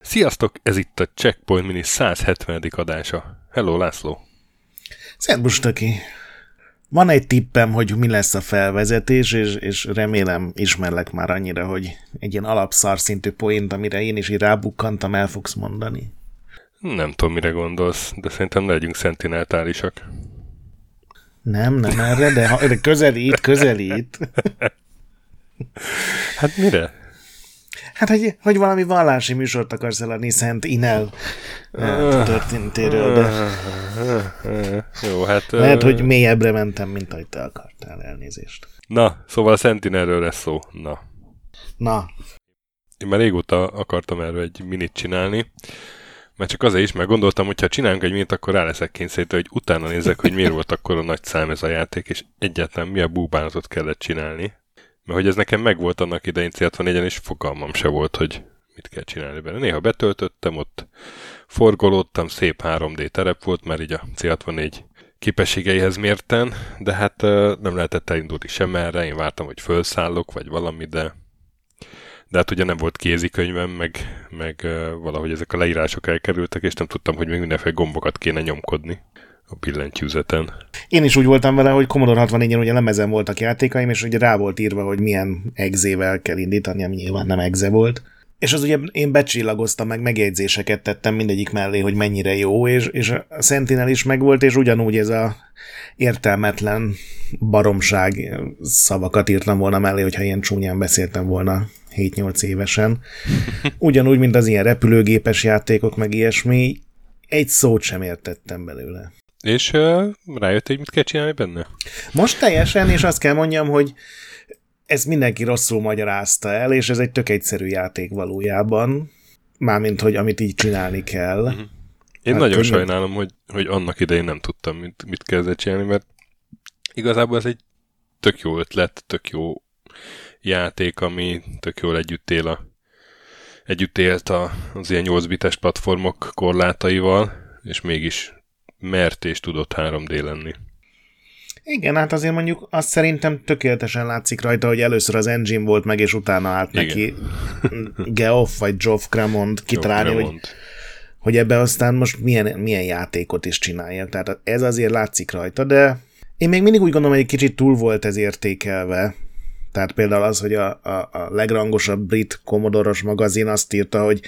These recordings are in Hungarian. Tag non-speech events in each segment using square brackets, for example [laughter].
Sziasztok, ez itt a Checkpoint Mini 170. adása. Hello, László. Szerbus, Töki. Van egy tippem, hogy mi lesz a felvezetés, és, és remélem ismerlek már annyira, hogy egy ilyen alapszar szintű poént, amire én is így rábukkantam, el fogsz mondani. Nem tudom, mire gondolsz, de szerintem legyünk szentineltálisak. Nem, nem erre, de, ha, de közelít, közelít. [laughs] hát mire? Hát, hogy, hogy valami vallási műsort akarsz eladni Szent Inel eh, történtéről, de... Jó, hát... Lehet, hogy mélyebbre mentem, mint ahogy te akartál, elnézést. Na, szóval a Szent Inelről lesz szó. Na. Na. Én már régóta akartam erről egy minit csinálni, mert csak azért is, mert gondoltam, hogy ha csinálunk egy minit, akkor rá leszek kényszerítve, hogy utána nézek, hogy miért volt akkor a nagy szám ez a játék, és egyáltalán mi a búbánatot kellett csinálni. Mert hogy ez nekem megvolt annak idején C64-en, és fogalmam se volt, hogy mit kell csinálni benne. Néha betöltöttem, ott forgolódtam, szép 3D terep volt, mert így a C64 képességeihez mérten, de hát nem lehetett elindulni sem erre, én vártam, hogy felszállok, vagy valami, de de hát ugye nem volt kézikönyvem, meg, meg valahogy ezek a leírások elkerültek, és nem tudtam, hogy még mindenféle gombokat kéne nyomkodni a billentyűzeten. Én is úgy voltam vele, hogy Commodore 64-en ugye lemezen voltak játékaim, és ugye rá volt írva, hogy milyen egzével kell indítani, ami nyilván nem egze volt. És az ugye én becsillagoztam, meg megjegyzéseket tettem mindegyik mellé, hogy mennyire jó, és, és a Sentinel is megvolt, és ugyanúgy ez a értelmetlen baromság szavakat írtam volna mellé, hogyha ilyen csúnyán beszéltem volna 7-8 évesen. Ugyanúgy, mint az ilyen repülőgépes játékok, meg ilyesmi, egy szót sem értettem belőle. És uh, rájött, hogy mit kell csinálni benne? Most teljesen, és azt kell mondjam, hogy ez mindenki rosszul magyarázta el, és ez egy tök egyszerű játék valójában, mármint, hogy amit így csinálni kell. Uh-huh. Én hát nagyon könnyen... sajnálom, hogy, hogy annak idején nem tudtam, mit, mit kezdett csinálni, mert igazából ez egy tök jó ötlet, tök jó játék, ami tök jól együtt él a, együtt élt a, az ilyen 8 bites platformok korlátaival, és mégis mert és tudott 3D lenni. Igen, hát azért mondjuk azt szerintem tökéletesen látszik rajta, hogy először az engine volt meg, és utána állt Igen. neki Geoff vagy Geoff Cremont kitalálni, hogy, hogy ebbe aztán most milyen, milyen játékot is csinálja. Tehát ez azért látszik rajta, de én még mindig úgy gondolom, hogy egy kicsit túl volt ez értékelve, tehát például az, hogy a, a, a legrangosabb brit komodoros magazin azt írta, hogy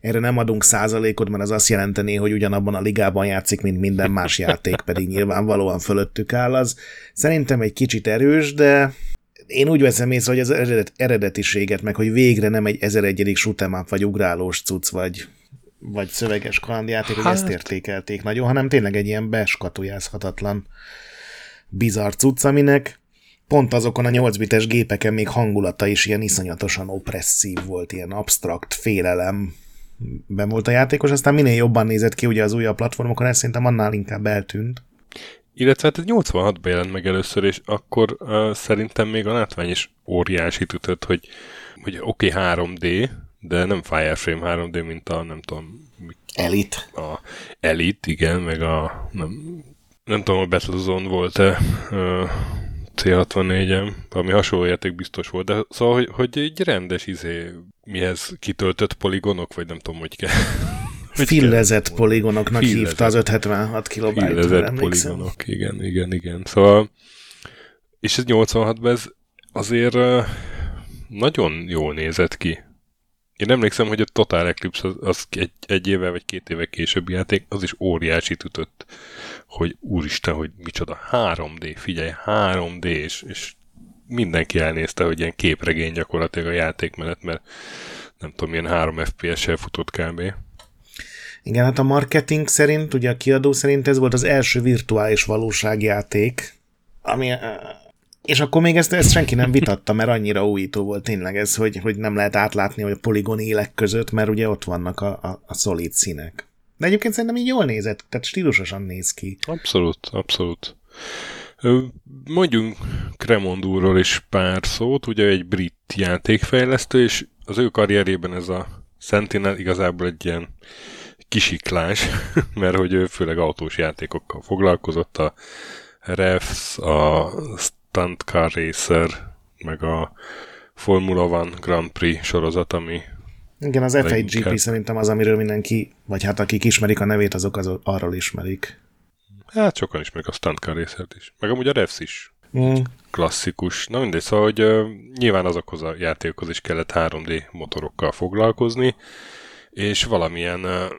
erre nem adunk százalékot, mert az azt jelenteni, hogy ugyanabban a ligában játszik, mint minden más játék, pedig nyilvánvalóan fölöttük áll az. Szerintem egy kicsit erős, de én úgy veszem észre, hogy az eredet, eredetiséget, meg hogy végre nem egy 1001. shoot'em vagy ugrálós cucc, vagy, vagy szöveges kalandjáték, hát... hogy ezt értékelték nagyon, hanem tényleg egy ilyen beskatujázhatatlan bizarr cucc, aminek pont azokon a 8 bites gépeken még hangulata is ilyen iszonyatosan opresszív volt, ilyen abstrakt félelem ben volt a játékos, aztán minél jobban nézett ki ugye az újabb platformokon, ez szerintem annál inkább eltűnt. Illetve hát 86-ban jelent meg először, és akkor uh, szerintem még a látvány is óriási ütött, hogy, hogy oké, okay, 3D, de nem Fireframe 3D, mint a, nem tudom... Elite. A Elite, igen, meg a... Nem, nem tudom, a Battlezone volt-e uh, C64-em, valami hasonló játék biztos volt, de szóval, hogy, hogy egy rendes izé, mihez kitöltött poligonok, vagy nem tudom, hogy [laughs] kell. Fillezett poligonoknak Fillezett. hívta az 576 kilobájt. Fillezett poligonok, igen, igen, igen. Szóval, és ez 86-ban ez azért nagyon jól nézett ki. Én emlékszem, hogy a Total Eclipse az, az egy, egy évvel vagy két éve későbbi játék, az is óriási ütött, hogy úristen, hogy micsoda 3D, figyelj, 3D, és, és mindenki elnézte, hogy ilyen képregény gyakorlatilag a játék mellett, mert nem tudom, milyen 3 FPS-sel futott kb. Igen, hát a marketing szerint, ugye a kiadó szerint ez volt az első virtuális valóságjáték, ami és akkor még ezt, ezt senki nem vitatta, mert annyira újító volt tényleg ez, hogy, hogy nem lehet átlátni hogy a poligon élek között, mert ugye ott vannak a, a, a szolid színek. De egyébként szerintem így jól nézett, tehát stílusosan néz ki. Abszolút, abszolút. Mondjunk Cremondúról is pár szót, ugye egy brit játékfejlesztő, és az ő karrierében ez a Sentinel igazából egy ilyen kisiklás, [laughs] mert hogy ő főleg autós játékokkal foglalkozott, a Refs, a Stunt Car Racer, meg a Formula One Grand Prix sorozat, ami igen, az F1 GP szerintem az, amiről mindenki, vagy hát akik ismerik a nevét, azok az, arról ismerik. Hát sokan ismerik a Stunt Car Racer-t is. Meg amúgy a Refs is. Mm. Klasszikus. Na mindegy, szóval, hogy uh, nyilván azokhoz a játékokhoz is kellett 3D motorokkal foglalkozni, és valamilyen uh,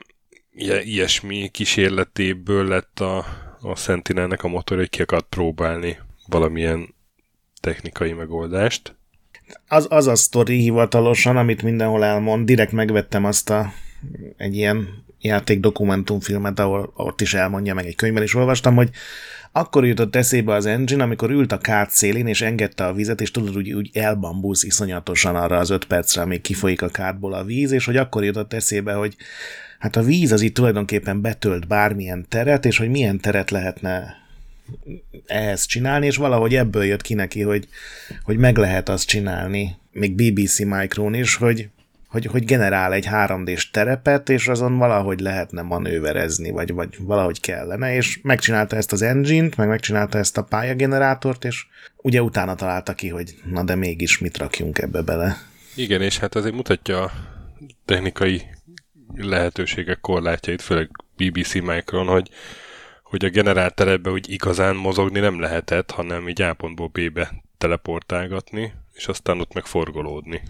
ilyesmi kísérletéből lett a, a Sentinelnek a motor, hogy ki akart próbálni valamilyen technikai megoldást. Az, az a sztori hivatalosan, amit mindenhol elmond, direkt megvettem azt a egy ilyen játék dokumentumfilmet, ahol ott is elmondja, meg egy könyvben is olvastam, hogy akkor jutott eszébe az engine, amikor ült a kát szélén, és engedte a vizet, és tudod, úgy, úgy elbambusz iszonyatosan arra az öt percre, amíg kifolyik a kádból a víz, és hogy akkor jutott eszébe, hogy hát a víz az itt tulajdonképpen betölt bármilyen teret, és hogy milyen teret lehetne ehhez csinálni, és valahogy ebből jött ki neki, hogy, hogy meg lehet azt csinálni, még BBC Micron is, hogy, hogy, hogy generál egy 3D-s terepet, és azon valahogy lehetne manőverezni, vagy, vagy valahogy kellene, és megcsinálta ezt az engine-t, meg megcsinálta ezt a pályagenerátort, és ugye utána találta ki, hogy na de mégis mit rakjunk ebbe bele. Igen, és hát azért mutatja a technikai lehetőségek korlátjait, főleg BBC Micron, hogy, hogy a generált terepbe úgy igazán mozogni nem lehetett, hanem így A pontból B-be teleportálgatni, és aztán ott meg forgolódni.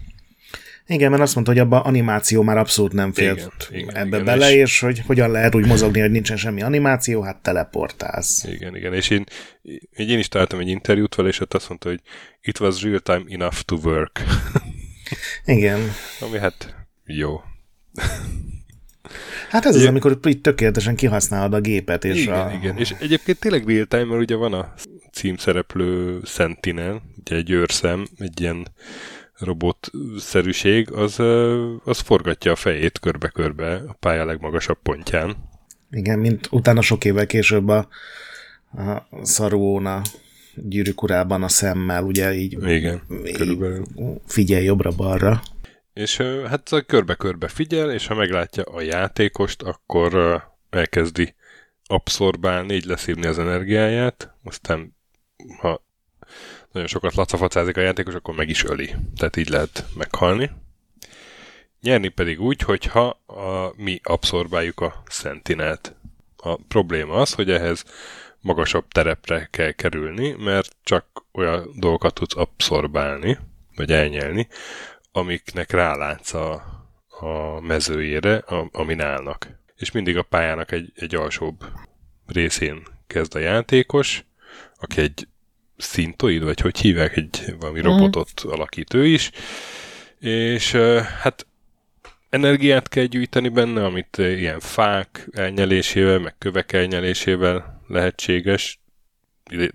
Igen, mert azt mondta, hogy abban animáció már abszolút nem félt igen, igen, ebbe igen, bele, és... és hogy hogyan lehet úgy mozogni, hogy nincsen semmi animáció, hát teleportálsz. Igen, igen, és én, én is találtam egy interjút vele, és ott azt mondta, hogy it was real time enough to work. igen. Ami hát jó. Hát ez az, amikor itt tökéletesen kihasználod a gépet. És igen, a... igen. És egyébként tényleg real time, mert ugye van a címszereplő Sentinel, ugye egy őrszem, egy ilyen robotszerűség, az, az forgatja a fejét körbe-körbe a pálya legmagasabb pontján. Igen, mint utána sok évvel később a, a Szaruóna gyűrűk urában a szemmel, ugye így Igen, körülbelül. figyelj jobbra-balra. És hát körbe-körbe figyel, és ha meglátja a játékost, akkor elkezdi abszorbálni, így leszívni az energiáját, aztán ha nagyon sokat lacafacázik a játékos, akkor meg is öli. Tehát így lehet meghalni. Nyerni pedig úgy, hogyha a, mi abszorbáljuk a Sentinelt. A probléma az, hogy ehhez magasabb terepre kell kerülni, mert csak olyan dolgokat tudsz abszorbálni, vagy elnyelni, amiknek rálátsz a, a mezőjére, a, amin állnak. És mindig a pályának egy, egy alsóbb részén kezd a játékos, aki egy szintoid, vagy hogy hívják, egy valami robotot mm. alakít ő is, és hát energiát kell gyűjteni benne, amit ilyen fák elnyelésével, meg kövek elnyelésével lehetséges.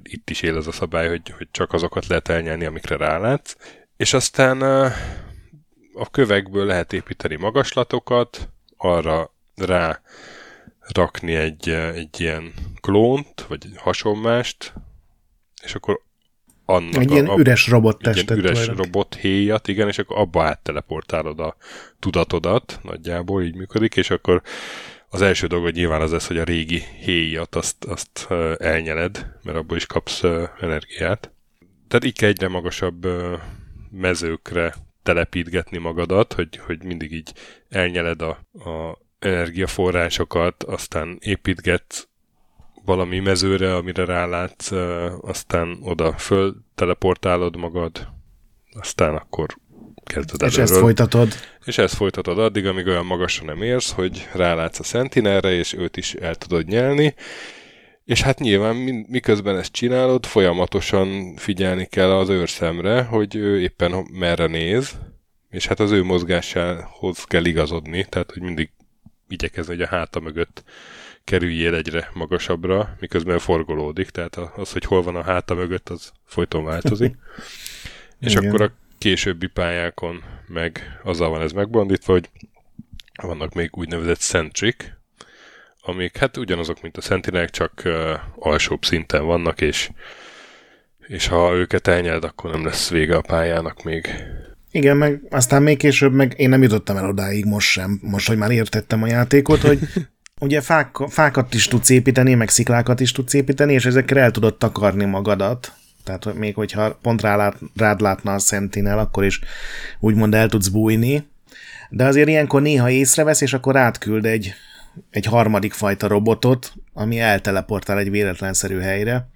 Itt is él az a szabály, hogy, hogy csak azokat lehet elnyelni, amikre rálátsz. És aztán a kövekből lehet építeni magaslatokat, arra rá rakni egy, egy ilyen klónt, vagy hasonmást, és akkor annak egy a, ilyen üres robottestet. Egy üres robot héjat, igen, és akkor abba átteleportálod a tudatodat, nagyjából így működik, és akkor az első dolog, hogy nyilván az lesz, hogy a régi héjat azt, azt elnyeled, mert abból is kapsz energiát. Tehát így kell egyre magasabb mezőkre telepítgetni magadat, hogy, hogy mindig így elnyeled a, a energiaforrásokat, aztán építgetsz valami mezőre, amire rálátsz, aztán oda föl teleportálod magad, aztán akkor kezded És ezt folytatod. És ezt folytatod addig, amíg olyan magasra nem érsz, hogy rálátsz a Sentinelre, és őt is el tudod nyelni. És hát nyilván miközben ezt csinálod, folyamatosan figyelni kell az őrszemre, hogy ő éppen merre néz, és hát az ő mozgásához kell igazodni, tehát hogy mindig igyekezz, hogy a háta mögött kerüljél egyre magasabbra, miközben forgolódik, tehát az, hogy hol van a háta mögött, az folyton változik. [laughs] és Igen. akkor a későbbi pályákon meg azzal van ez megbondítva, hogy vannak még úgynevezett centric, amik hát ugyanazok, mint a Sentinelek, csak uh, alsóbb szinten vannak, és, és ha őket elnyeld, akkor nem lesz vége a pályának még. Igen, meg aztán még később, meg én nem jutottam el odáig most sem, most, hogy már értettem a játékot, hogy [laughs] ugye fák, fákat is tudsz építeni, meg sziklákat is tudsz építeni, és ezekre el tudod takarni magadat. Tehát hogy még hogyha pont rálát, rád látna a Sentinel, akkor is úgymond el tudsz bújni. De azért ilyenkor néha észrevesz, és akkor átküld egy, egy harmadik fajta robotot, ami elteleportál egy véletlenszerű helyre,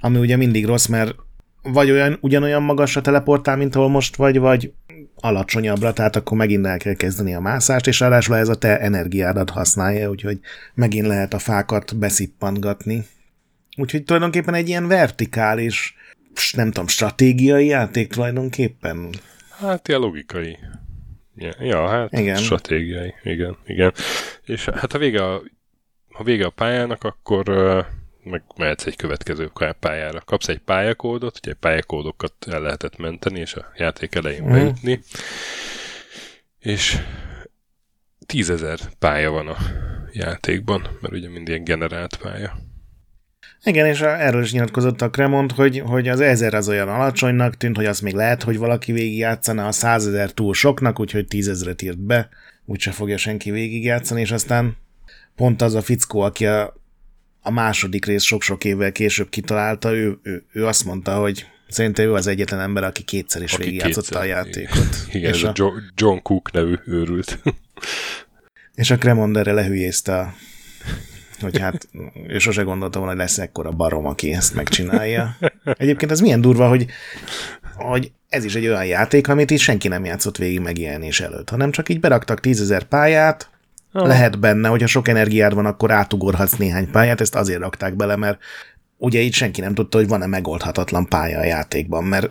ami ugye mindig rossz, mert vagy olyan, ugyanolyan magasra teleportál, mint ahol most vagy, vagy alacsonyabbra, tehát akkor megint el kell kezdeni a mászást, és ráadásul ez a te energiádat használja, úgyhogy megint lehet a fákat beszippantgatni. Úgyhogy tulajdonképpen egy ilyen vertikális, nem tudom, stratégiai játék tulajdonképpen. Hát ilyen logikai. Ja, hát igen. stratégiai, igen, igen. És hát ha vége a, ha vége a pályának, akkor meg mehetsz egy következő pályára. Kapsz egy pályakódot, ugye pályakódokat el lehetett menteni, és a játék elején mm. bejutni. És tízezer pálya van a játékban, mert ugye mind ilyen generált pálya. Igen, és erről is nyilatkozott a Cremont, hogy, hogy az ezer az olyan alacsonynak tűnt, hogy azt még lehet, hogy valaki végigjátszana, a százezer túl soknak, úgyhogy tízezret írt be, úgyse fogja senki végigjátszani, és aztán pont az a fickó, aki a a második rész sok-sok évvel később kitalálta, ő, ő, ő azt mondta, hogy szerintem ő az egyetlen ember, aki kétszer is végigjátszotta a játékot. Igen, és ez a, a John Cook nevű őrült. és a Cremond erre lehülyézte, hogy hát ő sose gondolta volna, hogy lesz ekkora barom, aki ezt megcsinálja. Egyébként ez milyen durva, hogy, hogy ez is egy olyan játék, amit is senki nem játszott végig megjelenés előtt, hanem csak így beraktak tízezer pályát, Ah. Lehet benne, hogyha sok energiád van, akkor átugorhatsz néhány pályát, ezt azért rakták bele, mert ugye így senki nem tudta, hogy van-e megoldhatatlan pálya a játékban, mert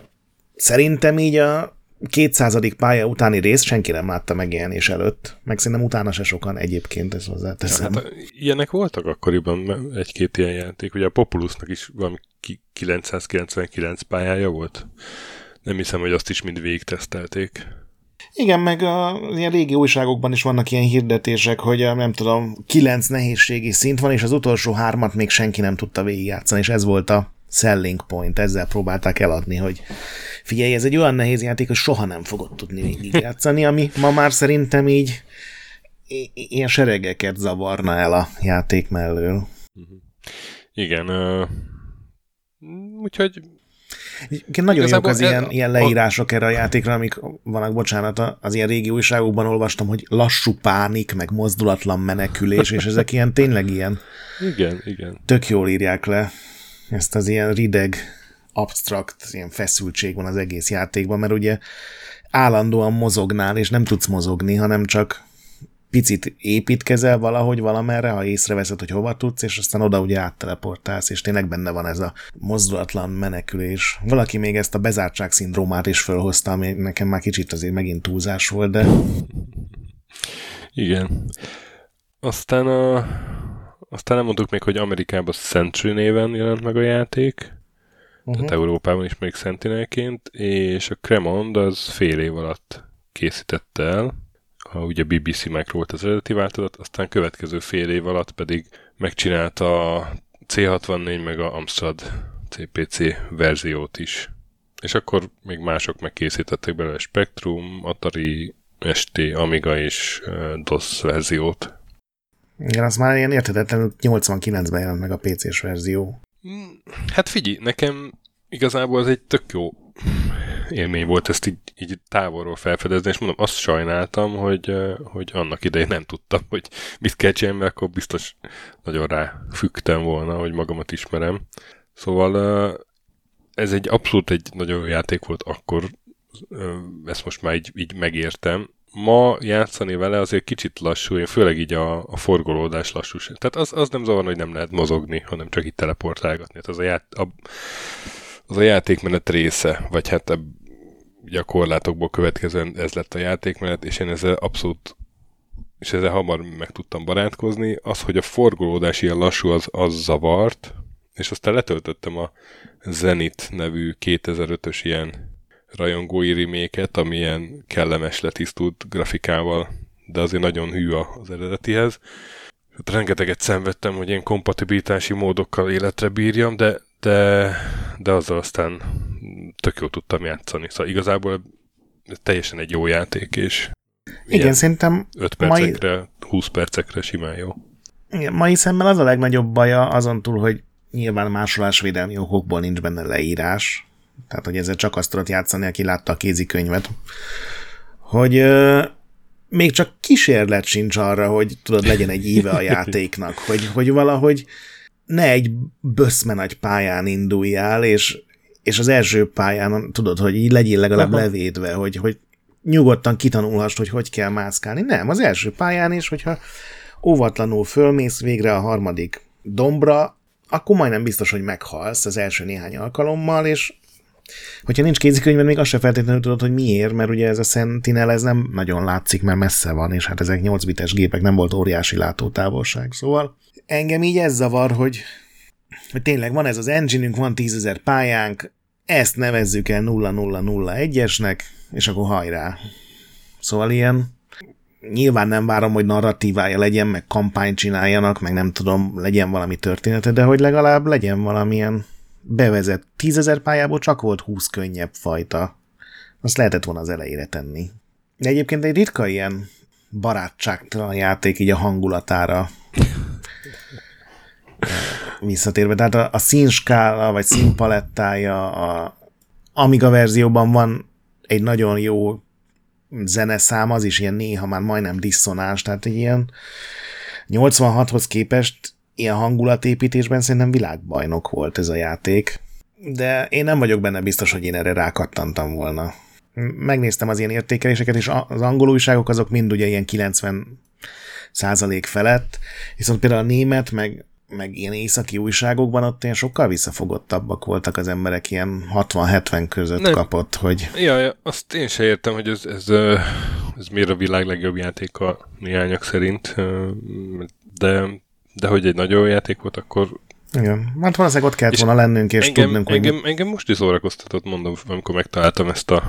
szerintem így a 200. pálya utáni rész senki nem látta megjelenés előtt, meg szerintem utána se sokan egyébként, ez hozzáteszem. Ja, hát, ilyenek voltak akkoriban egy-két ilyen játék, ugye a Populusnak is valami 999 pályája volt. Nem hiszem, hogy azt is mind végig tesztelték. Igen, meg a ilyen régi újságokban is vannak ilyen hirdetések, hogy nem tudom, kilenc nehézségi szint van, és az utolsó hármat még senki nem tudta végigjátszani, és ez volt a selling point, ezzel próbálták eladni, hogy figyelj, ez egy olyan nehéz játék, hogy soha nem fogod tudni végigjátszani, [laughs] ami ma már szerintem így ilyen seregeket zavarna el a játék mellől. Igen, uh, úgyhogy nagyon Igazából jók az ilyen, ilyen leírások erre a játékra, amik vannak, bocsánat, az ilyen régi újságokban olvastam, hogy lassú pánik, meg mozdulatlan menekülés, és ezek ilyen tényleg ilyen igen, igen. tök jól írják le ezt az ilyen rideg, abstrakt, ilyen feszültség van az egész játékban, mert ugye állandóan mozognál, és nem tudsz mozogni, hanem csak picit építkezel valahogy valamerre, ha észreveszed, hogy hova tudsz, és aztán oda ugye átteleportálsz, és tényleg benne van ez a mozdulatlan menekülés. Valaki még ezt a bezártság szindrómát is felhozta, ami nekem már kicsit azért megint túlzás volt, de... Igen. Aztán a... Aztán nem mondtuk még, hogy Amerikában Sentry néven jelent meg a játék, uh-huh. tehát Európában is még Sentinelként, és a Cremond az fél év alatt készítette el, a, ugye BBC Micro volt az eredeti változat, aztán következő fél év alatt pedig megcsinálta a C64 meg a Amstrad CPC verziót is. És akkor még mások megkészítettek belőle Spectrum, Atari, ST, Amiga és DOS verziót. Igen, az már ilyen érthetetlen, 89-ben jelent meg a PC-s verzió. Hát figyelj, nekem igazából ez egy tök jó élmény volt ezt így, így távolról felfedezni, és mondom, azt sajnáltam, hogy, hogy annak idején nem tudtam, hogy mit kell csinálni, mert akkor biztos nagyon rá fügtem volna, hogy magamat ismerem. Szóval ez egy abszolút egy nagyon jó játék volt akkor, ezt most már így, így megértem. Ma játszani vele azért kicsit lassú, én főleg így a, a forgolódás lassúság. Tehát az, az nem zavar, hogy nem lehet mozogni, hanem csak itt teleportálgatni. Tehát az a, ját, a, az a játékmenet része, vagy hát a, ugye a korlátokból következően ez lett a játékmenet, és én ezzel abszolút és ezzel hamar meg tudtam barátkozni. Az, hogy a forgolódás ilyen lassú, az, az zavart, és aztán letöltöttem a Zenit nevű 2005-ös ilyen rajongói reméket, ami ilyen kellemes letisztult grafikával, de azért nagyon hű az eredetihez. Hát rengeteget szenvedtem, hogy én kompatibilitási módokkal életre bírjam, de, de, de azzal aztán tök jól tudtam játszani. Szóval igazából teljesen egy jó játék, és igen, szerintem 5 percekre, mai... 20 percekre simán jó. Igen, mai szemmel az a legnagyobb baja, azon túl, hogy nyilván másolásvédelmi okokból nincs benne leírás, tehát hogy ezzel csak azt tudott játszani, aki látta a kézikönyvet, hogy ö, még csak kísérlet sincs arra, hogy tudod, legyen egy éve a játéknak, [laughs] hogy, hogy valahogy ne egy böszme nagy pályán induljál, és, és az első pályán tudod, hogy így legyél legalább Aha. levédve, hogy, hogy nyugodtan kitanulhassd, hogy hogy kell mászkálni. Nem, az első pályán is, hogyha óvatlanul fölmész végre a harmadik dombra, akkor majdnem biztos, hogy meghalsz az első néhány alkalommal, és hogyha nincs kézikönyved, még azt se feltétlenül tudod, hogy miért, mert ugye ez a Sentinel ez nem nagyon látszik, mert messze van, és hát ezek 8 bites gépek, nem volt óriási látótávolság. Szóval engem így ez zavar, hogy, hogy tényleg van ez az engine van 10.000 pályánk, ezt nevezzük el 0001-esnek, és akkor hajrá. Szóval ilyen nyilván nem várom, hogy narratívája legyen, meg kampányt csináljanak, meg nem tudom, legyen valami története, de hogy legalább legyen valamilyen bevezet. Tízezer pályából csak volt húsz könnyebb fajta. Azt lehetett volna az elejére tenni. De egyébként egy ritka ilyen barátságtalan játék így a hangulatára visszatérve. Tehát a, a színskála, vagy színpalettája, a Amiga verzióban van egy nagyon jó zeneszám, az is ilyen néha már majdnem diszonás, tehát egy ilyen 86-hoz képest ilyen hangulatépítésben szerintem világbajnok volt ez a játék, de én nem vagyok benne biztos, hogy én erre rákattantam volna. Megnéztem az ilyen értékeléseket, és az angol újságok azok mind ugye ilyen 90 százalék felett, viszont például a német, meg meg ilyen északi újságokban ott ilyen sokkal visszafogottabbak voltak az emberek, ilyen 60-70 között Nem. kapott, hogy... Ja, ja, azt én se értem, hogy ez, ez, ez miért a világ legjobb játéka néhányak szerint, de, de hogy egy nagyon jó játék volt, akkor igen, hát valószínűleg ott kellett volna lennünk, és engem, tudnunk, engem, hogy... Engem most is szórakoztatott, mondom, amikor megtaláltam ezt a,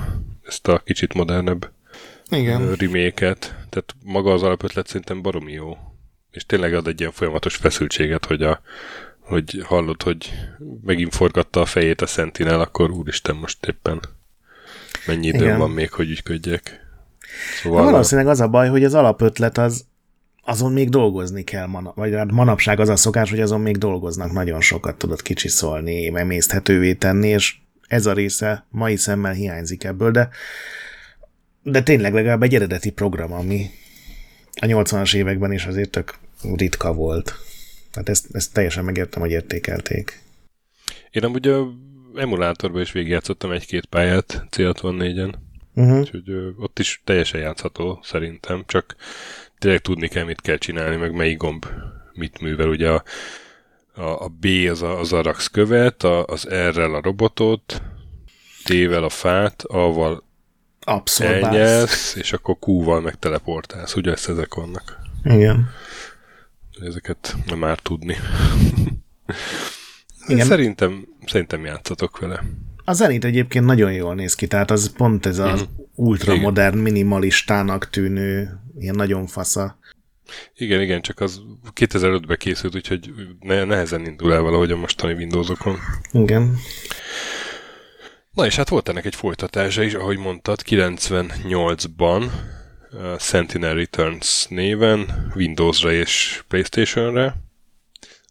ezt a kicsit modernebb Igen. remake Tehát maga az alapötlet szerintem baromi jó és tényleg ad egy ilyen folyamatos feszültséget, hogy, a, hogy hallod, hogy megint forgatta a fejét a Sentinel, akkor úristen, most éppen mennyi időm van még, hogy ügyködjek. Szóval De valószínűleg az a baj, hogy az alapötlet az azon még dolgozni kell, man- vagy hát manapság az a szokás, hogy azon még dolgoznak nagyon sokat, tudod kicsiszolni, emészthetővé tenni, és ez a része mai szemmel hiányzik ebből, de, de tényleg legalább egy eredeti program, ami, a 80-as években is azért tök ritka volt. Hát ezt, ezt teljesen megértem, hogy értékelték. Én amúgy a emulátorban is végigjátszottam egy-két pályát C64-en. Uh-huh. Úgyhogy ö, ott is teljesen játszható szerintem, csak tényleg tudni kell, mit kell csinálni, meg melyik gomb mit művel. Ugye a, a, a B az a, az a raksz követ, a, az R-rel a robotot, T-vel a fát, A-val. Elnyelsz, és akkor Q-val meg teleportálsz. Ugye ezt ezek vannak. Igen. Ezeket nem már tudni. Igen. Szerintem, szerintem játszatok vele. A zenit egyébként nagyon jól néz ki, tehát az pont ez az mm. Ultramodern, minimalistának tűnő, ilyen nagyon fasza. Igen, igen, csak az 2005-ben készült, úgyhogy nehezen indul el valahogy a mostani Windowsokon. Igen. Na és hát volt ennek egy folytatása is, ahogy mondtad, 98-ban uh, Sentinel Returns néven, Windowsra és Playstation-re,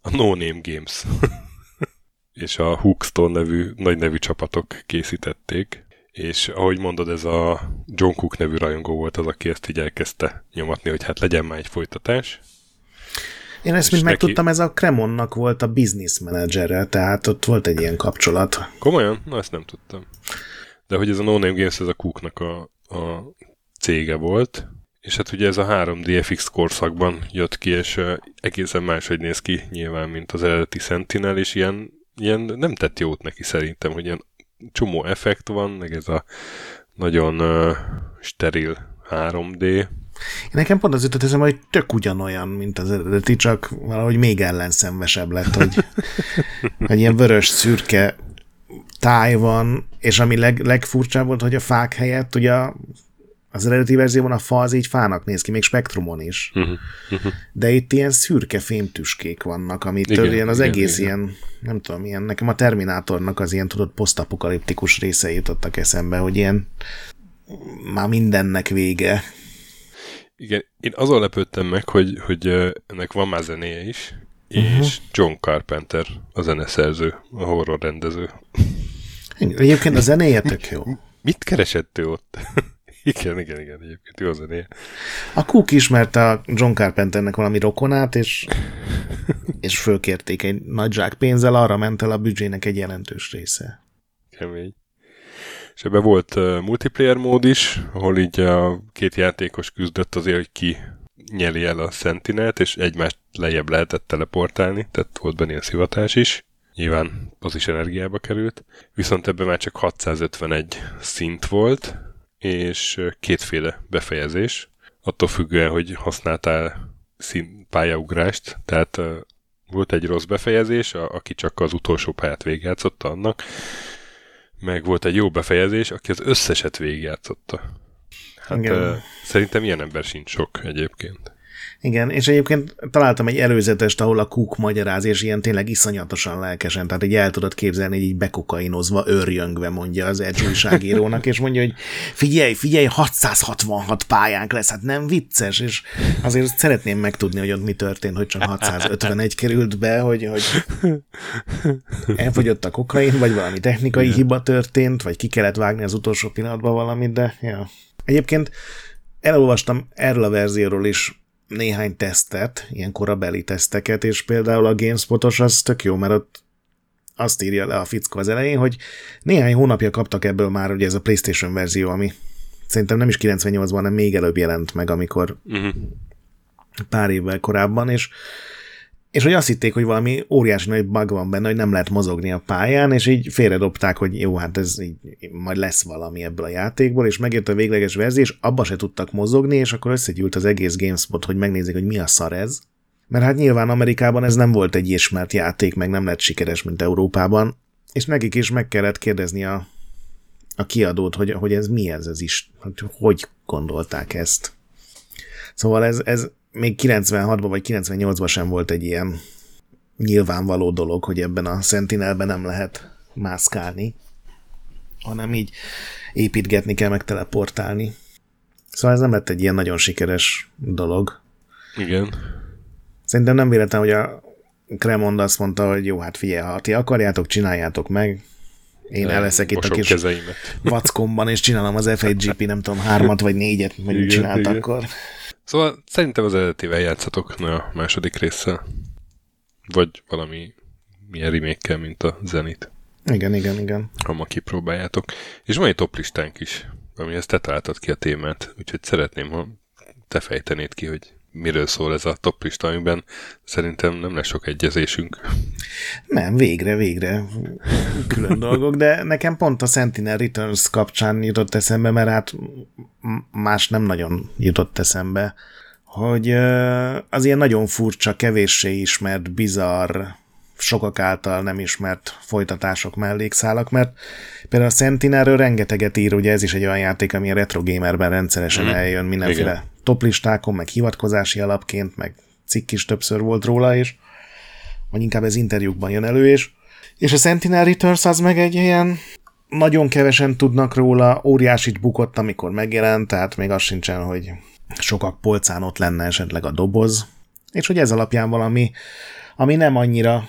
a No Name Games [laughs] és a Hookstone nevű nagy nevű csapatok készítették, és ahogy mondod, ez a John Cook nevű rajongó volt az, aki ezt így elkezdte nyomatni, hogy hát legyen már egy folytatás. Én ezt mind megtudtam, ez a Cremonnak volt a business managerrel, tehát ott volt egy ilyen kapcsolat. Komolyan? Na, ezt nem tudtam. De hogy ez a No Name Games, ez a Cooknak a, a cége volt, és hát ugye ez a 3D FX korszakban jött ki, és egészen máshogy néz ki nyilván, mint az eredeti Sentinel, és ilyen, ilyen nem tett jót neki szerintem, hogy ilyen csomó effekt van, meg ez a nagyon uh, steril 3D, Nekem pont az jutott eszembe, hogy tök ugyanolyan, mint az eredeti, csak valahogy még ellenszenvesebb lett, hogy, [laughs] hogy ilyen vörös, szürke táj van, és ami leg, legfurcsább volt, hogy a fák helyett ugye az eredeti verzióban a fa az így fának néz ki, még spektrumon is. Uh-huh, uh-huh. De itt ilyen szürke fémtüskék vannak, amit igen, ilyen az igen, egész igen. ilyen, nem tudom, ilyen, nekem a Terminátornak az ilyen tudott posztapokaliptikus részei jutottak eszembe, hogy ilyen már mindennek vége. Igen, én azon lepődtem meg, hogy, hogy ennek van már zenéje is, uh-huh. és John Carpenter a zeneszerző, a horror rendező. Egyébként a zenéje tök jó. Mit keresett ő ott? Igen, igen, igen, egyébként jó a zenéje. A Cook ismerte a John Carpenternek valami rokonát, és, és fölkérték egy nagy zsák pénzzel, arra ment el a büdzsének egy jelentős része. Kemény. És ebben volt uh, multiplayer mód is, ahol így a két játékos küzdött azért, hogy ki nyeli el a Sentinelt, és egymást lejjebb lehetett teleportálni, tehát volt benne ilyen szivatás is. Nyilván az is energiába került. Viszont ebben már csak 651 szint volt, és kétféle befejezés, attól függően, hogy használtál szín, pályaugrást, tehát uh, volt egy rossz befejezés, a, aki csak az utolsó pályát végigjátszotta annak, meg volt egy jó befejezés, aki az összeset végigjátszotta. Hát uh, szerintem ilyen ember sincs sok egyébként. Igen, és egyébként találtam egy előzetest, ahol a Cook magyaráz, és ilyen tényleg iszonyatosan lelkesen, tehát így el tudod képzelni, hogy így bekokainozva, örjöngve mondja az egy újságírónak, és mondja, hogy figyelj, figyelj, 666 pályánk lesz, hát nem vicces, és azért szeretném megtudni, hogy ott mi történt, hogy csak 651 került be, hogy, hogy elfogyott a kokain, vagy valami technikai Igen. hiba történt, vagy ki kellett vágni az utolsó pillanatban valamit, de ja. Egyébként elolvastam erről a verzióról is néhány tesztet, ilyen korabeli teszteket, és például a GameSpot-os az tök jó, mert ott azt írja le a fickó az elején, hogy néhány hónapja kaptak ebből már ugye ez a PlayStation verzió, ami szerintem nem is 98-ban, hanem még előbb jelent meg, amikor uh-huh. pár évvel korábban, és és hogy azt hitték, hogy valami óriási nagy bug van benne, hogy nem lehet mozogni a pályán, és így félredobták, hogy jó, hát ez így majd lesz valami ebből a játékból, és megért a végleges verzió, és abba se tudtak mozogni, és akkor összegyűlt az egész GameSpot, hogy megnézzék, hogy mi a szar ez. Mert hát nyilván Amerikában ez nem volt egy ismert játék, meg nem lett sikeres, mint Európában, és nekik is meg kellett kérdezni a, a kiadót, hogy, hogy ez mi ez, ez is, hogy, hogy gondolták ezt. Szóval ez, ez még 96-ban vagy 98-ban sem volt egy ilyen nyilvánvaló dolog, hogy ebben a Sentinelben nem lehet mászkálni, hanem így építgetni kell, meg teleportálni. Szóval ez nem lett egy ilyen nagyon sikeres dolog. Igen. Szerintem nem véletlen, hogy a Cremond azt mondta, hogy jó, hát figyelj, ha ti akarjátok, csináljátok meg, én nem, eleszek itt a kis kezeimet. vackomban, és csinálom az F1GP, nem tudom, hármat vagy négyet, vagy csinált akkor. Szóval szerintem az eredetivel játszatok a második része. Vagy valami milyen remake mint a Zenit. Igen, igen, igen. Ha ma kipróbáljátok. És van egy top listánk is, amihez te találtad ki a témát, úgyhogy szeretném, ha te fejtenéd ki, hogy miről szól ez a top lista, amiben szerintem nem lesz sok egyezésünk. Nem, végre, végre külön [laughs] dolgok, de nekem pont a Sentinel Returns kapcsán jutott eszembe, mert hát más nem nagyon jutott eszembe, hogy az ilyen nagyon furcsa, kevéssé ismert, bizarr, sokak által nem ismert folytatások, mellékszálak, mert például a Sentinelről rengeteget ír, ugye ez is egy olyan játék, ami a retro gamerben rendszeresen mm. eljön mindenféle Igen. toplistákon, meg hivatkozási alapként, meg cikk is többször volt róla, és vagy inkább ez interjúkban jön elő, és, és a Sentinel Returns az meg egy ilyen nagyon kevesen tudnak róla, óriásit bukott, amikor megjelent, tehát még az sincsen, hogy sokak polcán ott lenne esetleg a doboz, és hogy ez alapján valami, ami nem annyira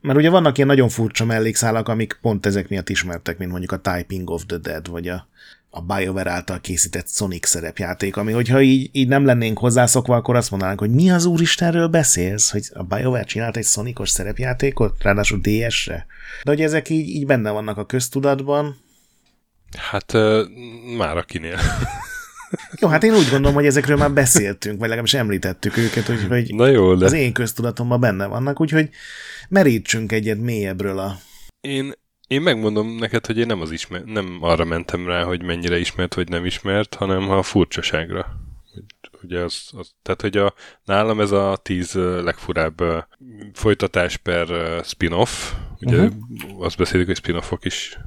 mert ugye vannak ilyen nagyon furcsa mellékszálak, amik pont ezek miatt ismertek, mint mondjuk a Typing of the Dead, vagy a, a BioWare által készített Sonic szerepjáték, ami hogyha így, így nem lennénk hozzászokva, akkor azt mondanánk, hogy mi az úristenről beszélsz, hogy a BioWare csinált egy Sonicos szerepjátékot, ráadásul DS-re. De hogy ezek így, így benne vannak a köztudatban. Hát uh, már akinél. Jó, hát én úgy gondolom, hogy ezekről már beszéltünk, vagy legalábbis említettük őket, hogy, hogy Na jó, de... az én köztudatomban benne vannak, úgyhogy merítsünk egyet mélyebbről a... Én, én megmondom neked, hogy én nem, az ismer, nem arra mentem rá, hogy mennyire ismert vagy nem ismert, hanem a furcsaságra. Ugye az, az, tehát, hogy a, nálam ez a tíz legfurább folytatás per spin-off, ugye uh-huh. azt beszéljük, hogy spin-offok is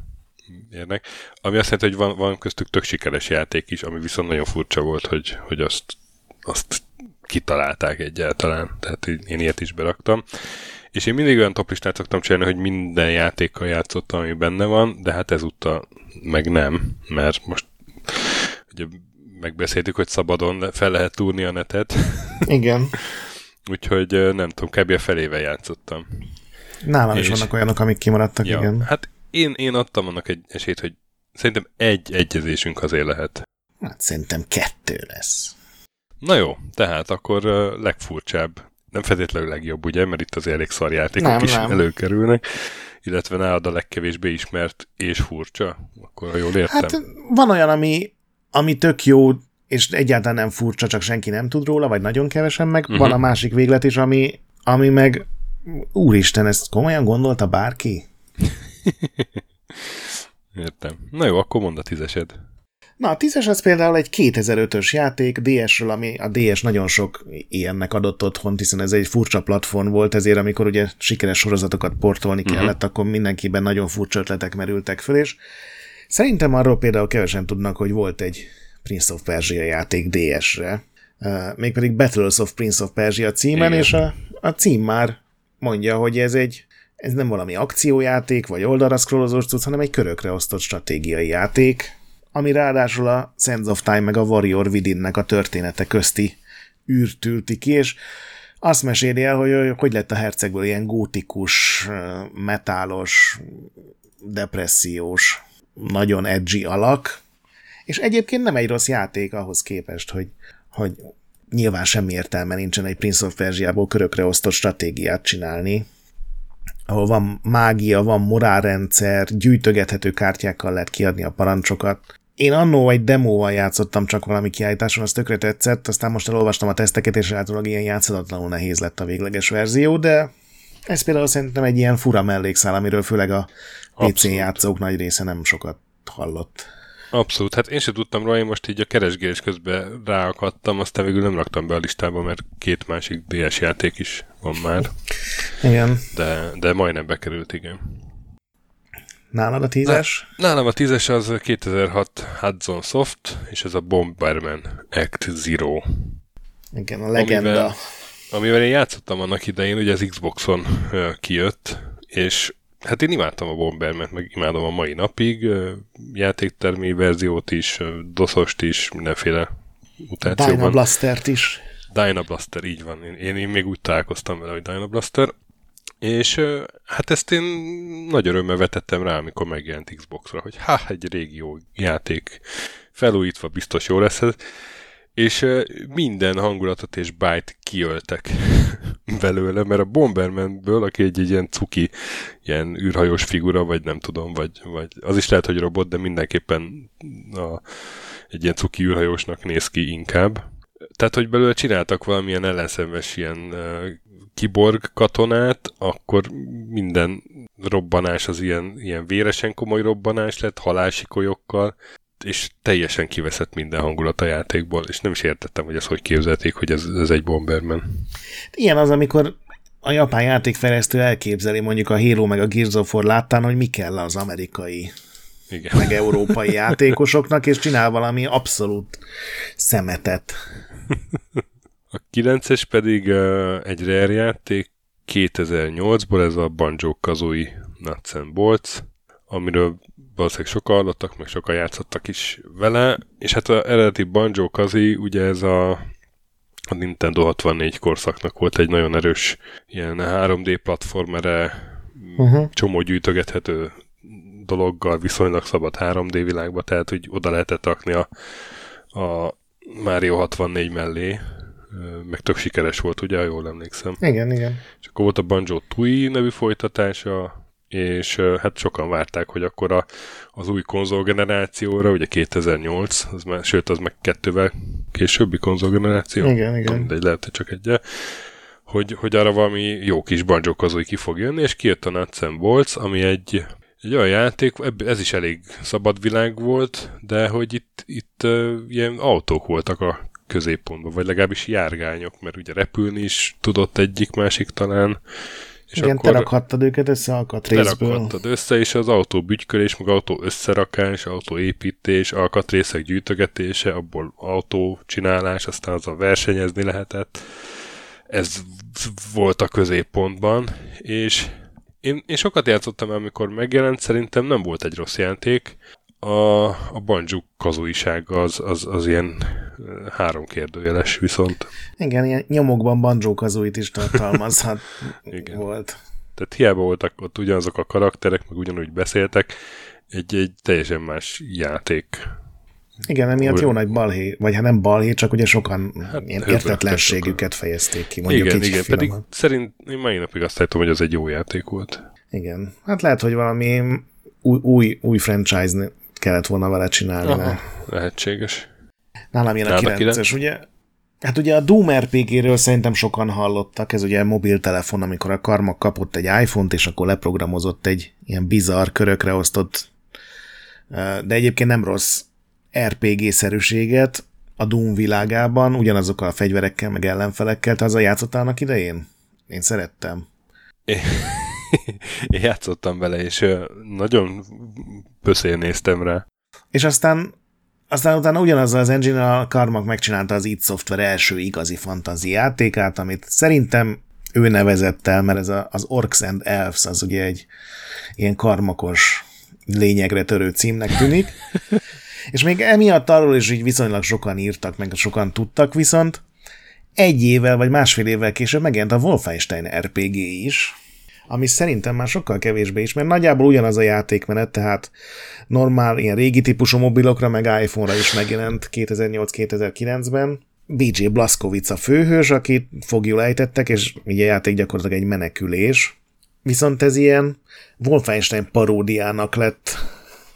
érnek, ami azt jelenti, hogy van, van köztük tök sikeres játék is, ami viszont nagyon furcsa volt, hogy, hogy azt, azt kitalálták egyáltalán, tehát én ilyet is beraktam. És én mindig olyan toplistát szoktam csinálni, hogy minden játékkal játszottam, ami benne van, de hát ezúttal meg nem, mert most ugye megbeszéltük, hogy szabadon fel lehet túrni a netet. Igen. [laughs] Úgyhogy nem tudom, kb. a felével játszottam. Nálam és... is vannak olyanok, amik kimaradtak, ja, igen. Hát én, én adtam annak egy esélyt, hogy szerintem egy egyezésünk azért lehet. Hát szerintem kettő lesz. Na jó, tehát akkor uh, legfurcsább, nem feltétlenül legjobb, ugye, mert itt az elég szarjátékok nem, is nem. előkerülnek, illetve nálad a legkevésbé ismert és furcsa, akkor ha jól értem. Hát van olyan, ami, ami tök jó, és egyáltalán nem furcsa, csak senki nem tud róla, vagy nagyon kevesen meg. Uh-huh. Van a másik véglet is, ami, ami meg úristen, ezt komolyan gondolta bárki? [laughs] Értem. Na jó, akkor mondd a tízesed. Na, a tízes az például egy 2005-ös játék DS-ről, ami a DS nagyon sok ilyennek adott otthon, hiszen ez egy furcsa platform volt, ezért amikor ugye sikeres sorozatokat portolni uh-huh. kellett, akkor mindenkiben nagyon furcsa ötletek merültek föl, és szerintem arról például kevesen tudnak, hogy volt egy Prince of Persia játék DS-re, mégpedig Battles of Prince of Persia címen, Igen. és a, a cím már mondja, hogy ez egy ez nem valami akciójáték, vagy oldalra scrollozós cucc, hanem egy körökre osztott stratégiai játék, ami ráadásul a Sands of Time meg a Warrior Within-nek a története közti űrt ki, és azt meséli el, hogy hogy lett a hercegből ilyen gótikus, metálos, depressziós, nagyon edgy alak, és egyébként nem egy rossz játék ahhoz képest, hogy, hogy nyilván semmi értelme nincsen egy Prince of Persia-ból körökre osztott stratégiát csinálni, ahol van mágia, van morálrendszer, gyűjtögethető kártyákkal lehet kiadni a parancsokat. Én annó egy demóval játszottam csak valami kiállításon, az tökre tetszett, aztán most elolvastam a teszteket, és általában ilyen játszatlanul nehéz lett a végleges verzió, de ez például szerintem egy ilyen fura mellékszál, amiről főleg a PC játszók nagy része nem sokat hallott. Abszolút, hát én sem tudtam róla, én most így a keresgélés közben ráakadtam, aztán végül nem raktam be a listába, mert két másik DS játék is van már. Igen. De, de majdnem bekerült, igen. Nálad a tízes? Nálam a tízes az 2006 Hudson Soft, és ez a Bomberman Act Zero. Igen, a legenda. Amivel, amivel én játszottam annak idején, ugye az Xboxon kijött, és Hát én imádtam a Bombermet, meg imádom a mai napig, játéktermi verziót is, dosost is, mindenféle mutációban. Dyna Blaster-t is. Dyna Blaster, így van. Én, én, én még úgy találkoztam vele, hogy Dyna Blaster. És hát ezt én nagy örömmel vetettem rá, amikor megjelent Xboxra, hogy ha, egy régi jó játék felújítva biztos jó lesz ez és minden hangulatot és byte kiöltek [laughs] belőle, mert a Bombermanből, aki egy, egy ilyen cuki, ilyen űrhajós figura, vagy nem tudom, vagy, vagy az is lehet, hogy robot, de mindenképpen a, egy ilyen cuki űrhajósnak néz ki inkább. Tehát, hogy belőle csináltak valamilyen ellenszenves ilyen uh, kiborg katonát, akkor minden robbanás az ilyen, ilyen véresen komoly robbanás lett, halálsikolyokkal, és teljesen kiveszett minden hangulat a játékból, és nem is értettem, hogy ez hogy képzelték, hogy ez, ez egy Bomberman. Ilyen az, amikor a japán játékfejlesztő elképzeli mondjuk a Halo meg a Gears of War láttán, hogy mi kell az amerikai Igen. meg európai játékosoknak, és csinál valami abszolút szemetet. [laughs] A 9-es pedig uh, egy rare játék 2008-ból, ez a Banjo-Kazooie Nuts and Bolts, amiről valószínűleg sokan hallottak, meg sokan játszottak is vele, és hát az eredeti Banjo Kazooie, ugye ez a, a Nintendo 64 korszaknak volt egy nagyon erős ilyen 3D platformere, uh-huh. csomó gyűjtögethető dologgal, viszonylag szabad 3D világba, tehát hogy oda lehetett rakni a, a Mario 64 mellé, meg tök sikeres volt, ugye, jól emlékszem. Igen, igen. És akkor volt a Banjo Tui nevű folytatása, és hát sokan várták, hogy akkor a, az új konzolgenerációra, ugye 2008, az már, sőt, az meg kettővel későbbi konzolgeneráció. Igen, igen. Mindegy, lehet, hogy csak egy hogy, hogy arra valami jó kis banjo ki fog jönni, és kijött a Nuts Bolts, ami egy, egy olyan játék, ez is elég szabad világ volt, de hogy itt, itt uh, ilyen autók voltak a középpontban, vagy legalábbis járgányok, mert ugye repülni is tudott egyik-másik talán, és Igen, akkor te rakhattad őket össze alkatrészből. rakhattad össze, és az autó bütykölés, meg autó összerakás, autó építés, alkatrészek gyűjtögetése, abból autó csinálás, aztán az a versenyezni lehetett. Ez volt a középpontban, és én, én sokat játszottam, amikor megjelent, szerintem nem volt egy rossz játék. A, a Banjo kazuiság az, az, az ilyen három kérdőjeles viszont. Igen, ilyen nyomokban Banjo kazuit is tartalmazhat [laughs] Igen. volt. Tehát hiába voltak ott ugyanazok a karakterek, meg ugyanúgy beszéltek, egy, egy teljesen más játék. Igen, emiatt jó nagy balhé, vagy hát nem balhé, csak ugye sokan hát, ilyen értetlenségüket fejezték ki, mondjuk igen, igen, pedig szerint én mai napig azt látom, hogy az egy jó játék volt. Igen, hát lehet, hogy valami új, új, új franchise kellett volna vele csinálni. Aha, lehetséges. Nálam ilyen a 9-es, ugye? Hát ugye a Doom RPG-ről szerintem sokan hallottak, ez ugye mobiltelefon, amikor a Karma kapott egy iPhone-t, és akkor leprogramozott egy ilyen bizarr körökre osztott, de egyébként nem rossz RPG-szerűséget a Doom világában, ugyanazokkal a fegyverekkel, meg ellenfelekkel, te azzal játszottál annak idején? Én szerettem. Én játszottam vele, és nagyon pöszén néztem rá. És aztán aztán utána ugyanazzal az engine a Karmak megcsinálta az id Software első igazi fantazi játékát, amit szerintem ő nevezett el, mert ez a, az Orcs and Elves az ugye egy ilyen karmakos lényegre törő címnek tűnik. [laughs] És még emiatt arról is így viszonylag sokan írtak, meg sokan tudtak, viszont egy évvel vagy másfél évvel később megjelent a Wolfenstein RPG is, ami szerintem már sokkal kevésbé is, mert nagyjából ugyanaz a játékmenet, tehát normál ilyen régi típusú mobilokra, meg iPhone-ra is megjelent 2008-2009-ben. BJ Blaskovic a főhős, akit fogjul ejtettek, és ugye a játék gyakorlatilag egy menekülés. Viszont ez ilyen Wolfenstein paródiának lett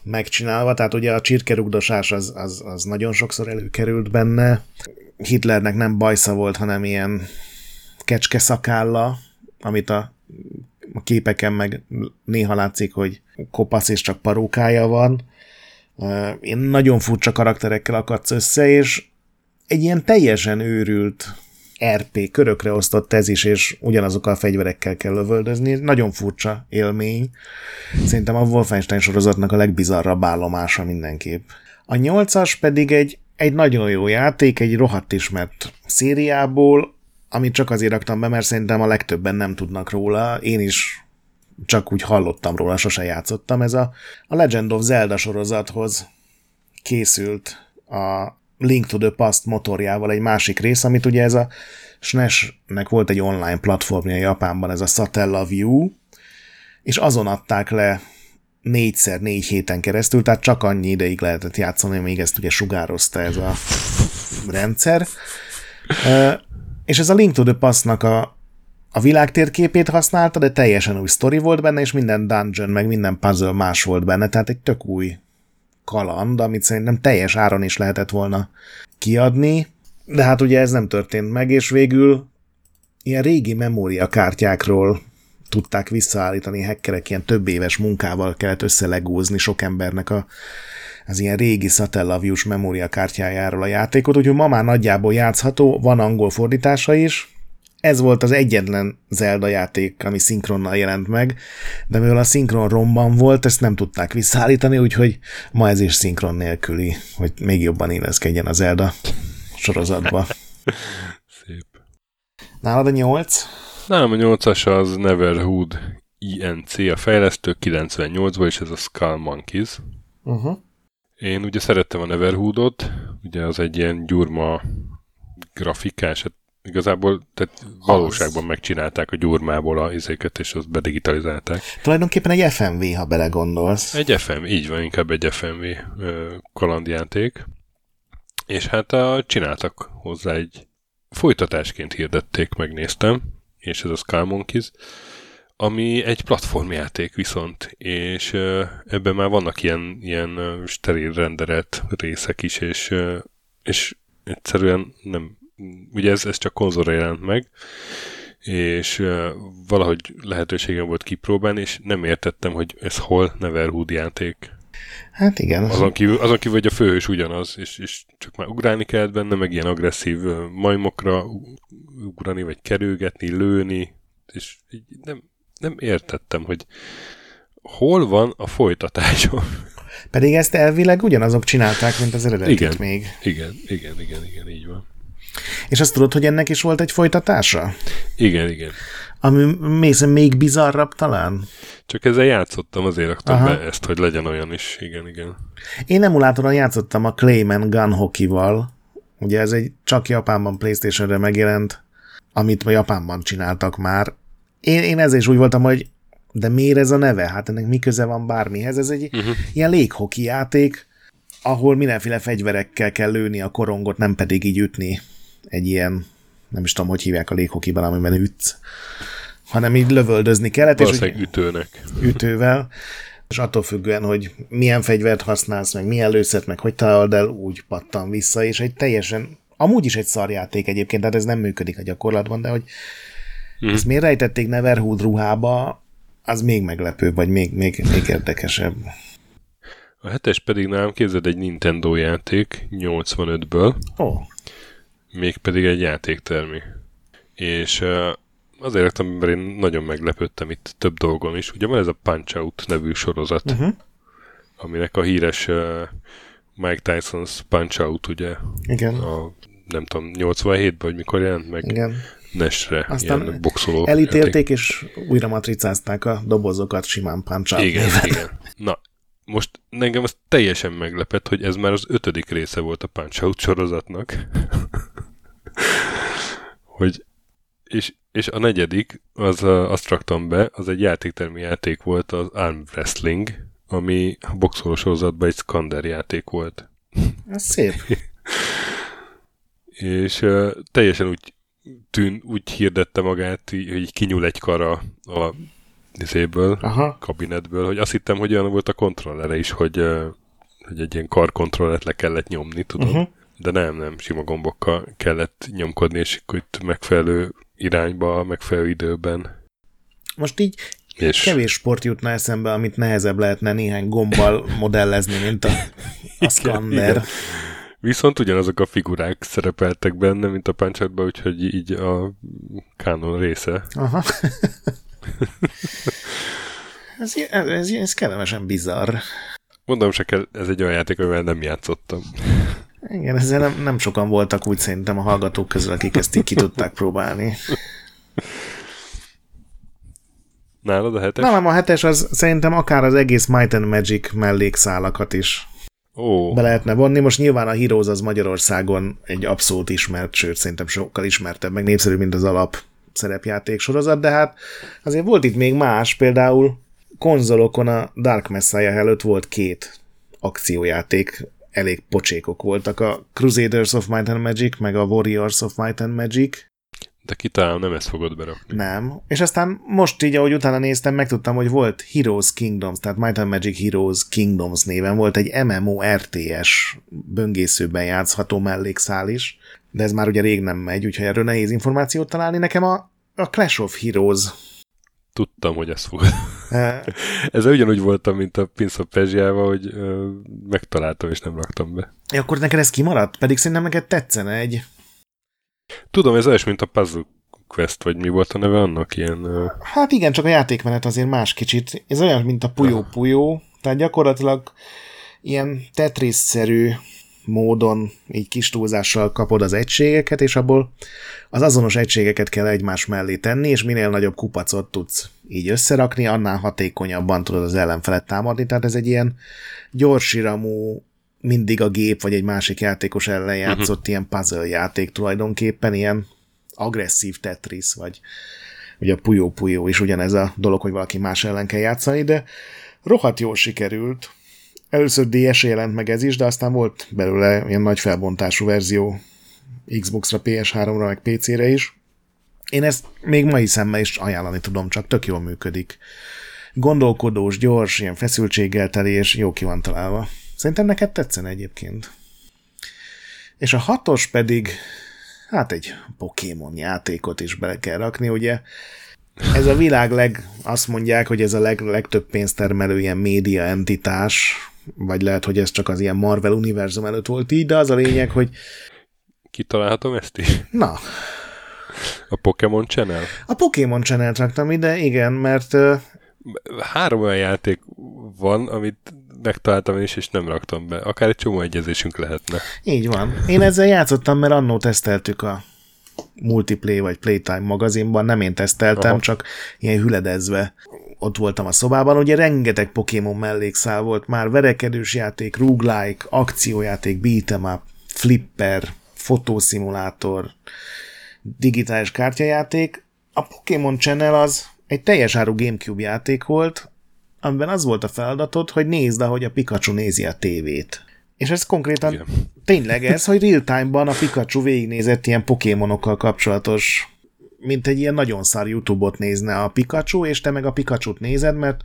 megcsinálva, tehát ugye a csirkerugdosás az, az, az nagyon sokszor előkerült benne. Hitlernek nem bajsza volt, hanem ilyen kecske szakálla, amit a a képeken meg néha látszik, hogy kopasz és csak parókája van. Én nagyon furcsa karakterekkel akadsz össze, és egy ilyen teljesen őrült RP körökre osztott ez is, és ugyanazokkal a fegyverekkel kell lövöldözni. Nagyon furcsa élmény. Szerintem a Wolfenstein sorozatnak a legbizarrabb állomása mindenképp. A nyolcas pedig egy, egy nagyon jó játék, egy rohadt ismert szériából, amit csak azért raktam be, mert szerintem a legtöbben nem tudnak róla. Én is csak úgy hallottam róla, sose játszottam. Ez a, a Legend of Zelda sorozathoz készült a Link to the Past motorjával egy másik rész, amit ugye ez a SNES-nek volt egy online platformja Japánban, ez a Satella View, és azon adták le négyszer, négy héten keresztül, tehát csak annyi ideig lehetett játszani, még ezt ugye sugározta ez a rendszer. És ez a Link to the Past-nak a, a világ térképét használta, de teljesen új sztori volt benne, és minden dungeon, meg minden puzzle más volt benne, tehát egy tök új kaland, amit szerintem teljes áron is lehetett volna kiadni, de hát ugye ez nem történt meg, és végül ilyen régi memóriakártyákról tudták visszaállítani hackerek, ilyen több éves munkával kellett összelegózni sok embernek a, az ilyen régi Satellaviews memóriakártyájáról a játékot, úgyhogy ma már nagyjából játszható, van angol fordítása is, ez volt az egyetlen Zelda játék, ami szinkronnal jelent meg, de mivel a szinkron romban volt, ezt nem tudták visszaállítani, úgyhogy ma ez is szinkron nélküli, hogy még jobban éleszkedjen a Zelda sorozatba. [laughs] Szép. Nálad a nyolc? Nálam a nyolcas az Neverhood INC, a fejlesztő 98-ból, és ez a Skull Monkeys. Uh-huh. Én ugye szerettem a Neverhoodot, ugye az egy ilyen gyurma grafikás, hát igazából tehát valóságban megcsinálták a gyurmából a izéket, és azt bedigitalizálták. Tulajdonképpen egy FMV, ha belegondolsz. Egy FMV, így van, inkább egy FMV kalandjáték. És hát a, csináltak hozzá egy folytatásként hirdették, megnéztem, és ez a Skull Monkeys, ami egy platformjáték viszont, és ebben már vannak ilyen, ilyen steril renderelt részek is, és, és egyszerűen nem ugye ez, ez csak konzolra jelent meg, és valahogy lehetőségem volt kipróbálni, és nem értettem, hogy ez hol Neverhood játék. Hát igen. Azon kívül, azon kívül hogy a főhős ugyanaz, és, és csak már ugrálni kellett benne, meg ilyen agresszív majmokra ugrani, vagy kerülgetni, lőni, és így nem, nem értettem, hogy hol van a folytatásom. Pedig ezt elvileg ugyanazok csinálták, mint az eredetit igen, még. Igen, igen, igen, igen, így van. És azt tudod, hogy ennek is volt egy folytatása? Igen, igen. Ami mész még bizarrabb talán? Csak ezzel játszottam, azért raktam Aha. be ezt, hogy legyen olyan is. Igen, igen. Én emulátoron játszottam a Clayman Gun Hockey-val. Ugye ez egy csak Japánban Playstation-re megjelent, amit a Japánban csináltak már. Én, én ezzel is úgy voltam, hogy de miért ez a neve? Hát ennek mi köze van bármihez? Ez egy uh-huh. ilyen léghoki játék, ahol mindenféle fegyverekkel kell lőni a korongot, nem pedig így ütni egy ilyen, nem is tudom, hogy hívják a léghokiban, amiben ütsz, hanem így lövöldözni kellett. és úgy, ütőnek. Ütővel, és attól függően, hogy milyen fegyvert használsz, meg milyen lőszert, meg hogy találod el, úgy pattan vissza, és egy teljesen, amúgy is egy szarjáték egyébként, tehát ez nem működik a gyakorlatban, de hogy mm. ezt miért rejtették Neverhood ruhába, az még meglepőbb, vagy még, még, még érdekesebb. A hetes pedig nálam képzeld egy Nintendo játék 85-ből. Oh. Mégpedig egy játéktermi. És uh, azért raktam, mert én nagyon meglepődtem itt több dolgon is. Ugye van ez a Punch Out nevű sorozat, uh-huh. aminek a híres uh, Mike Tyson's Punch Out, ugye? Igen. A, nem tudom, 87-ben, vagy mikor jelent meg? Igen. Nesre, Aztán ilyen boxoló elítélték, játék. és újra matricázták a dobozokat simán punch Igen, igen. Na, most engem az teljesen meglepett, hogy ez már az ötödik része volt a Punch Out sorozatnak. [laughs] hogy, és, és a negyedik, az, azt raktam be, az egy játéktermi játék volt, az Arm Wrestling, ami a boxoló sorozatban egy Skander játék volt. Ez szép. [laughs] és uh, teljesen úgy tűn, úgy hirdette magát, hogy kinyúl egy kara a izéből, Aha. kabinetből, hogy azt hittem, hogy olyan volt a kontrollere is, hogy, hogy egy ilyen karkontrollet le kellett nyomni, tudod? Uh-huh. De nem, nem, sima gombokkal kellett nyomkodni, és akkor itt megfelelő irányba, megfelelő időben. Most így és... kevés sport jutna eszembe, amit nehezebb lehetne néhány gombbal modellezni, mint a, [laughs] a szkanner. Viszont ugyanazok a figurák szerepeltek benne, mint a punch úgyhogy így a kánon része. Aha. [laughs] ez, ez, ez kellemesen bizarr. Mondom kell, ez egy olyan játék, amivel nem játszottam. Igen, ezzel nem, nem sokan voltak úgy szerintem a hallgatók közül, akik ezt így ki tudták próbálni. Nálad a hetes? Nem, a hetes az szerintem akár az egész Might and Magic mellékszálakat is Ó. be lehetne vonni. Most nyilván a Heroes az Magyarországon egy abszolút ismert, sőt szerintem sokkal ismertebb, meg népszerű, mint az alap szerepjáték sorozat, de hát azért volt itt még más, például konzolokon a Dark Messiah előtt volt két akciójáték, elég pocsékok voltak, a Crusaders of Might and Magic, meg a Warriors of Might and Magic, de kitalálom, nem ezt fogod berakni. Nem. És aztán most így, ahogy utána néztem, megtudtam, hogy volt Heroes Kingdoms, tehát Might and Magic Heroes Kingdoms néven volt egy MMO-RTS böngészőben játszható mellékszál is, de ez már ugye rég nem megy, úgyhogy erről nehéz információt találni. Nekem a, a Clash of Heroes Tudtam, hogy ezt fogod. [laughs] [laughs] Ez ugyanúgy voltam, mint a Prince of Persia-val, hogy ö, megtaláltam és nem raktam be. Ja, akkor neked ez kimaradt? Pedig szerintem neked tetszene egy Tudom, ez olyas, mint a Puzzle Quest, vagy mi volt a neve annak ilyen... Hát igen, csak a játékmenet azért más kicsit. Ez olyan, mint a Puyo Puyo, tehát gyakorlatilag ilyen Tetris-szerű módon így kis túlzással kapod az egységeket, és abból az azonos egységeket kell egymás mellé tenni, és minél nagyobb kupacot tudsz így összerakni, annál hatékonyabban tudod az ellenfelet támadni, tehát ez egy ilyen gyorsiramú mindig a gép vagy egy másik játékos ellen mhm. játszott uh-huh. ilyen puzzle játék tulajdonképpen, ilyen agresszív Tetris, vagy ugye a Puyo Puyo is ugyanez a dolog, hogy valaki más ellen kell játszani, de rohadt jól sikerült. Először DS-re jelent meg ez is, de aztán volt belőle ilyen nagy felbontású verzió Xbox-ra, PS3-ra, meg PC-re is. Én ezt még mai szemmel is ajánlani tudom, csak tök jól működik. Gondolkodós, gyors, ilyen feszültséggel teli, és jó ki van találva. Szerintem neked tetszen egyébként. És a hatos pedig, hát egy Pokémon játékot is bele kell rakni, ugye ez a világ leg, azt mondják, hogy ez a leg, legtöbb pénzt termelő ilyen média entitás, vagy lehet, hogy ez csak az ilyen Marvel univerzum előtt volt így, de az a lényeg, hogy Kitalálhatom ezt is? Na. A Pokémon Channel? A Pokémon Channel raktam ide, igen, mert... Három olyan játék van, amit megtaláltam is, és nem raktam be. Akár egy csomó egyezésünk lehetne. Így van. Én ezzel játszottam, mert annó teszteltük a Multiplay vagy Playtime magazinban, nem én teszteltem, Aha. csak ilyen hüledezve ott voltam a szobában, ugye rengeteg Pokémon mellékszál volt már, verekedős játék, roguelike, akciójáték, beat'em up, flipper, fotószimulátor, digitális kártyajáték. A Pokémon Channel az egy teljes áru Gamecube játék volt, amiben az volt a feladatod, hogy nézd, ahogy a Pikachu nézi a tévét. És ez konkrétan Igen. tényleg ez, hogy real-time-ban a Pikachu végignézett ilyen Pokémonokkal kapcsolatos mint egy ilyen nagyon szár YouTube-ot nézne a Pikachu, és te meg a Pikachu-t nézed, mert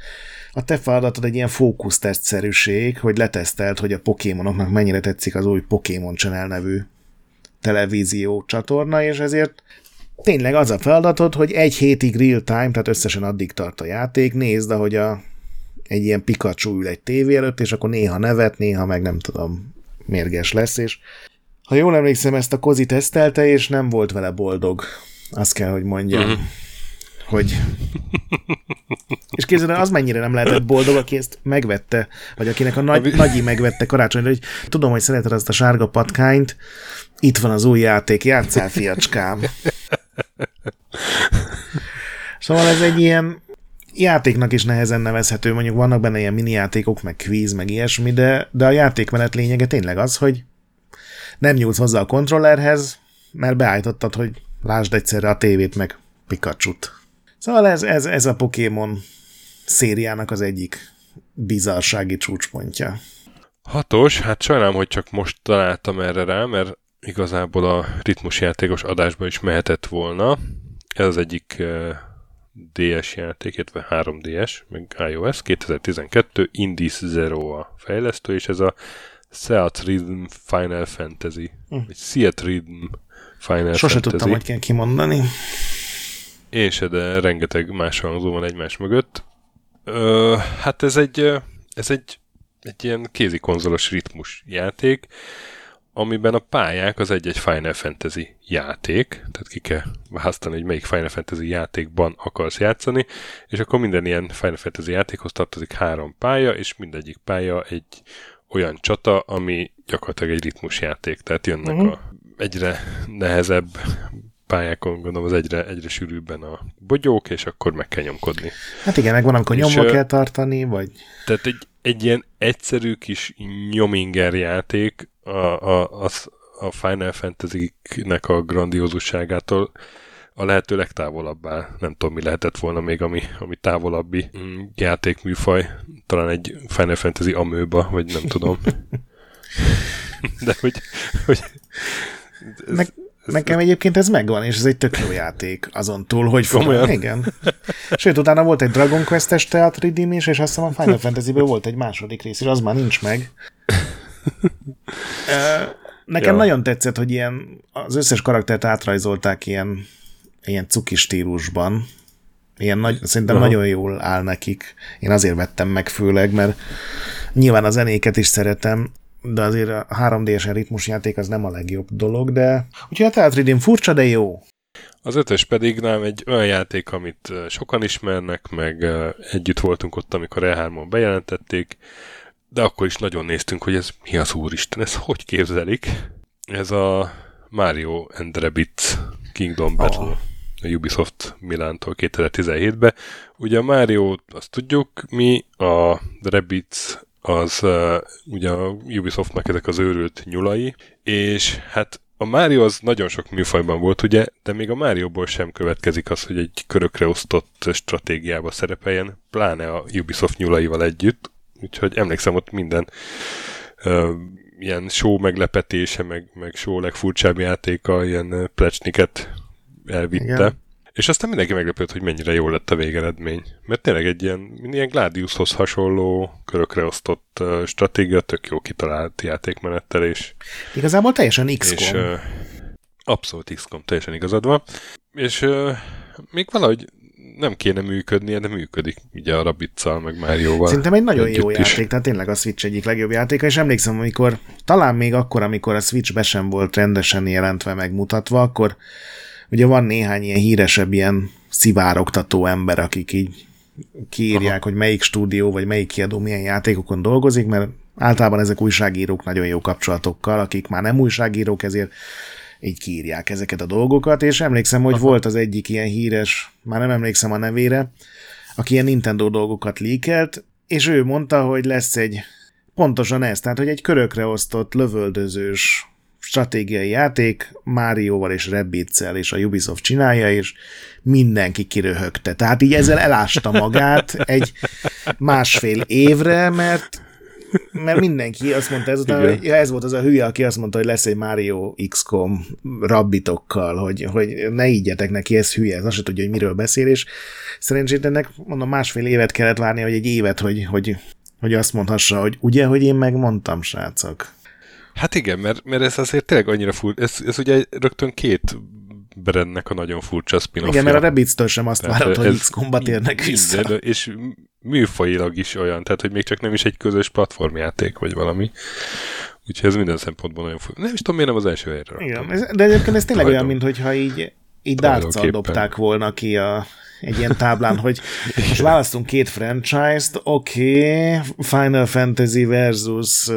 a te feladatod egy ilyen fókusztesztszerűség, hogy letesztelt, hogy a Pokémonoknak mennyire tetszik az új Pokémon Channel nevű televízió csatorna, és ezért tényleg az a feladatod, hogy egy hétig real time, tehát összesen addig tart a játék, nézd, ahogy a, egy ilyen Pikachu ül egy tévé előtt, és akkor néha nevet, néha meg nem tudom, mérges lesz, és ha jól emlékszem, ezt a Kozi tesztelte, és nem volt vele boldog. Azt kell, hogy mondjam. Uh-huh. Hogy... És képzeld az mennyire nem lehetett boldog, aki ezt megvette, vagy akinek a nagy, nagyi megvette karácsonyra, hogy tudom, hogy szereted azt a sárga patkányt, itt van az új játék, játszál, fiacskám. [laughs] Szóval ez egy ilyen játéknak is nehezen nevezhető, mondjuk vannak benne ilyen mini játékok, meg kvíz, meg ilyesmi, de, de a játékmenet lényege tényleg az, hogy nem nyúlsz hozzá a kontrollerhez, mert beállítottad, hogy lásd egyszerre a tévét, meg Pikachu-t. Szóval ez, ez, ez a Pokémon szériának az egyik bizarsági csúcspontja. Hatos, hát sajnálom, hogy csak most találtam erre rá, mert igazából a ritmusjátékos adásba is mehetett volna. Ez az egyik eh, DS játék, illetve 3DS, meg iOS, 2012, Indies Zero a fejlesztő, és ez a Seat Rhythm Final Fantasy, hm. vagy Seat Rhythm Final Sose Fantasy. tudtam, hogy kell kimondani. És de rengeteg más hangzó van egymás mögött. Ö, hát ez egy, ez egy, egy ilyen kézikonzolos ritmus játék, amiben a pályák az egy-egy Final Fantasy játék, tehát ki kell választani, hogy melyik Final Fantasy játékban akarsz játszani, és akkor minden ilyen Final Fantasy játékhoz tartozik három pálya, és mindegyik pálya egy olyan csata, ami gyakorlatilag egy ritmusjáték, tehát jönnek uh-huh. a egyre nehezebb pályákon, gondolom az egyre, egyre sűrűbben a bogyók, és akkor meg kell nyomkodni. Hát igen, meg van, amikor nyomva kell tartani, vagy... Tehát egy, egy ilyen egyszerű kis nyominger játék a, a, a, a Final Fantasy-nek a grandiózusságától a lehető legtávolabbá. Nem tudom, mi lehetett volna még, ami, ami távolabbi mm, játékműfaj. Talán egy Final Fantasy amőba, vagy nem tudom. [laughs] De hogy, hogy ez, Meg, ez, nekem egyébként ez megvan, és ez egy tök jó játék azon túl, hogy fogom. Igen. Sőt, utána volt egy Dragon Quest-es is, és azt hiszem a Final Fantasy-ből volt egy második rész, és az már nincs meg. Nekem ja. nagyon tetszett, hogy ilyen az összes karaktert átrajzolták ilyen, ilyen cuki stílusban. Ilyen nagy, szerintem Aha. nagyon jól áll nekik. Én azért vettem meg főleg, mert nyilván a zenéket is szeretem, de azért a 3D-es ritmusjáték az nem a legjobb dolog, de úgyhogy a Teatridin furcsa, de jó. Az ötös pedig nem egy olyan játék, amit sokan ismernek, meg együtt voltunk ott, amikor E3-on bejelentették, de akkor is nagyon néztünk, hogy ez mi az úristen, ez hogy képzelik? Ez a Mario and Rabbids Kingdom Battle. Oh a Ubisoft Milántól 2017-ben. Ugye a Mario, azt tudjuk mi, a Rabbids az uh, ugye a Ubisoftnak ezek az őrült nyulai, és hát a Mario az nagyon sok műfajban volt, ugye, de még a Mario-ból sem következik az, hogy egy körökre osztott stratégiába szerepeljen, pláne a Ubisoft nyulaival együtt, úgyhogy emlékszem ott minden uh, ilyen show meglepetése, meg, meg show legfurcsább játéka, ilyen plecsniket elvitte. Igen. És aztán mindenki meglepődött, hogy mennyire jó lett a végeredmény. Mert tényleg egy ilyen, ilyen Gladiushoz hasonló, körökre osztott uh, stratégia, tök jó kitalált játékmenettel, és... Igazából teljesen XCOM. És, uh, abszolút XCOM, teljesen igazad van. És uh, még valahogy nem kéne működnie, de működik ugye a Rabbidzal, meg Márióval. Szerintem egy nagyon jó is. játék, tehát tényleg a Switch egyik legjobb játéka, és emlékszem, amikor, talán még akkor, amikor a Switch be sem volt rendesen jelentve, megmutatva, akkor ugye van néhány ilyen híresebb ilyen szivárogtató ember, akik így kiírják, Aha. hogy melyik stúdió vagy melyik kiadó milyen játékokon dolgozik, mert általában ezek újságírók nagyon jó kapcsolatokkal, akik már nem újságírók, ezért így kiírják ezeket a dolgokat, és emlékszem, hogy Aha. volt az egyik ilyen híres, már nem emlékszem a nevére, aki ilyen Nintendo dolgokat líkelt, és ő mondta, hogy lesz egy pontosan ez, tehát hogy egy körökre osztott lövöldözős stratégiai játék Márióval és Rabbidsel és a Ubisoft csinálja, és mindenki kiröhögte. Tehát így ezzel elásta magát egy másfél évre, mert mert mindenki azt mondta ezután, hogy ja, ez volt az a hülye, aki azt mondta, hogy lesz egy Mario XCOM rabbitokkal, hogy, hogy ne ígyetek neki, ez hülye, ez azt se tudja, hogy miről beszél, és szerencsétlenek, mondom, másfél évet kellett várni, hogy egy évet, hogy, hogy, hogy azt mondhassa, hogy ugye, hogy én megmondtam, srácok. Hát igen, mert, mert ez azért tényleg annyira full, ez, ez ugye rögtön két Brennek a nagyon furcsa spin Igen, mert a Rabbids-től sem azt várod, hogy XCOM-ba térnek vissza. Minden, és műfajilag is olyan, tehát hogy még csak nem is egy közös platformjáték, vagy valami. Úgyhogy ez minden szempontból nagyon furcsa. Nem is tudom, miért nem az első helyre. Igen, de egyébként ez tényleg olyan, mintha így, így dárccal dobták volna ki a, egy ilyen táblán, hogy [laughs] most választunk két franchise-t, oké, okay, Final Fantasy versus, uh,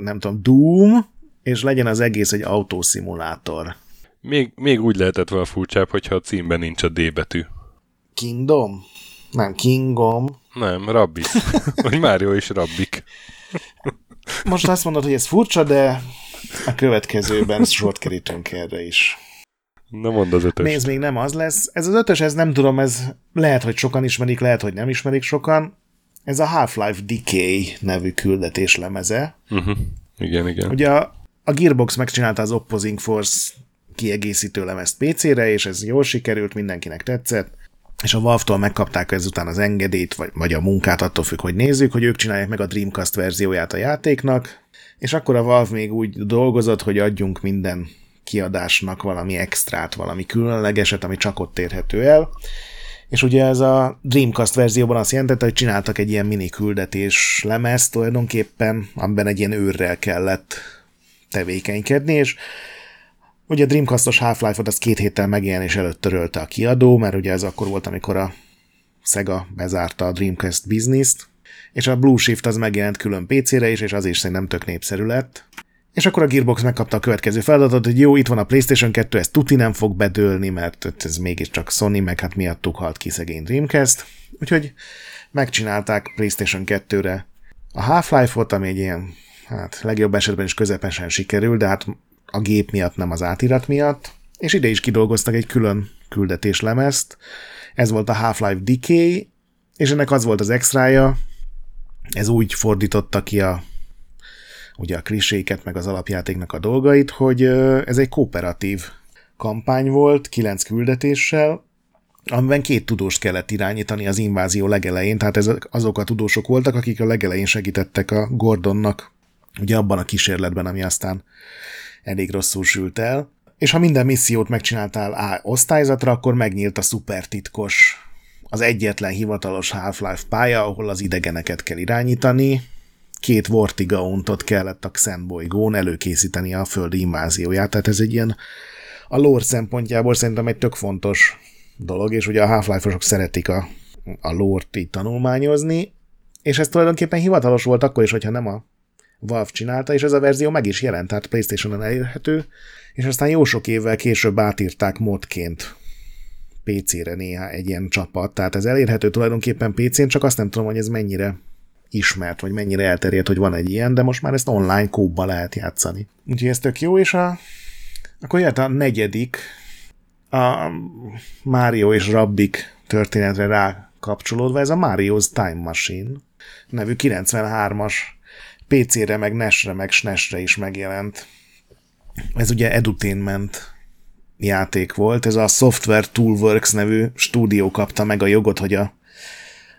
nem tudom, Doom, és legyen az egész egy autószimulátor. Még, még úgy lehetett volna furcsább, hogyha a címben nincs a D betű. Kingdom? Nem, Kingom. Nem, Rabbis. [laughs] Vagy Mário is Rabbik. Most azt mondod, hogy ez furcsa, de a következőben sort kerítünk erre is. Na mondd az ötös. Nézd, még nem az lesz. Ez az ötös, ez nem tudom, ez lehet, hogy sokan ismerik, lehet, hogy nem ismerik sokan. Ez a Half-Life Decay nevű küldetés lemeze. Uh-huh. Igen, igen. Ugye a, a Gearbox megcsinálta az Opposing Force kiegészítő lemezt PC-re, és ez jól sikerült, mindenkinek tetszett, és a Valve-tól megkapták ezután az engedélyt, vagy, vagy a munkát, attól függ, hogy nézzük, hogy ők csinálják meg a Dreamcast verzióját a játéknak, és akkor a Valve még úgy dolgozott, hogy adjunk minden kiadásnak valami extrát, valami különlegeset, ami csak ott érhető el. És ugye ez a Dreamcast verzióban azt jelentette, hogy csináltak egy ilyen mini küldetés lemezt tulajdonképpen, amiben egy ilyen őrrel kellett tevékenykedni, és Ugye a Dreamcastos Half-Life-ot az két héttel megjelenés előtt törölte a kiadó, mert ugye ez akkor volt, amikor a Sega bezárta a Dreamcast bizniszt, és a Blue Shift az megjelent külön PC-re is, és az is szerintem tök népszerű lett. És akkor a Gearbox megkapta a következő feladatot, hogy jó, itt van a PlayStation 2, ez tuti nem fog bedőlni, mert ez mégiscsak Sony, meg hát miattuk halt ki szegény Dreamcast. Úgyhogy megcsinálták PlayStation 2-re a Half-Life-ot, ami egy ilyen, hát legjobb esetben is közepesen sikerül, de hát a gép miatt, nem az átirat miatt, és ide is kidolgoztak egy külön küldetéslemezt. Ez volt a Half-Life Decay, és ennek az volt az extrája, ez úgy fordította ki a, ugye a kliséket, meg az alapjátéknak a dolgait, hogy ez egy kooperatív kampány volt, kilenc küldetéssel, amiben két tudóst kellett irányítani az invázió legelején, tehát ez azok a tudósok voltak, akik a legelején segítettek a Gordonnak, ugye abban a kísérletben, ami aztán elég rosszul sült el. És ha minden missziót megcsináltál A osztályzatra, akkor megnyílt a szupertitkos, az egyetlen hivatalos Half-Life pálya, ahol az idegeneket kell irányítani. Két Vortigauntot kellett a Xenbolygón előkészíteni a földi invázióját, tehát ez egy ilyen a lore szempontjából szerintem egy tök fontos dolog, és ugye a Half-Life-osok szeretik a, a lore-t így tanulmányozni, és ez tulajdonképpen hivatalos volt akkor is, hogyha nem a Valve csinálta, és ez a verzió meg is jelent, tehát PlayStation-on elérhető, és aztán jó sok évvel később átírták modként PC-re néha egy ilyen csapat, tehát ez elérhető tulajdonképpen PC-n, csak azt nem tudom, hogy ez mennyire ismert, vagy mennyire elterjedt, hogy van egy ilyen, de most már ezt online kóba lehet játszani. Úgyhogy ez tök jó, és a, akkor jött a negyedik, a Mario és Rabbik történetre rá kapcsolódva, ez a Mario's Time Machine nevű 93-as PC-re, meg NES-re, meg SNES-re is megjelent. Ez ugye edutainment játék volt, ez a Software Toolworks nevű stúdió kapta meg a jogot, hogy a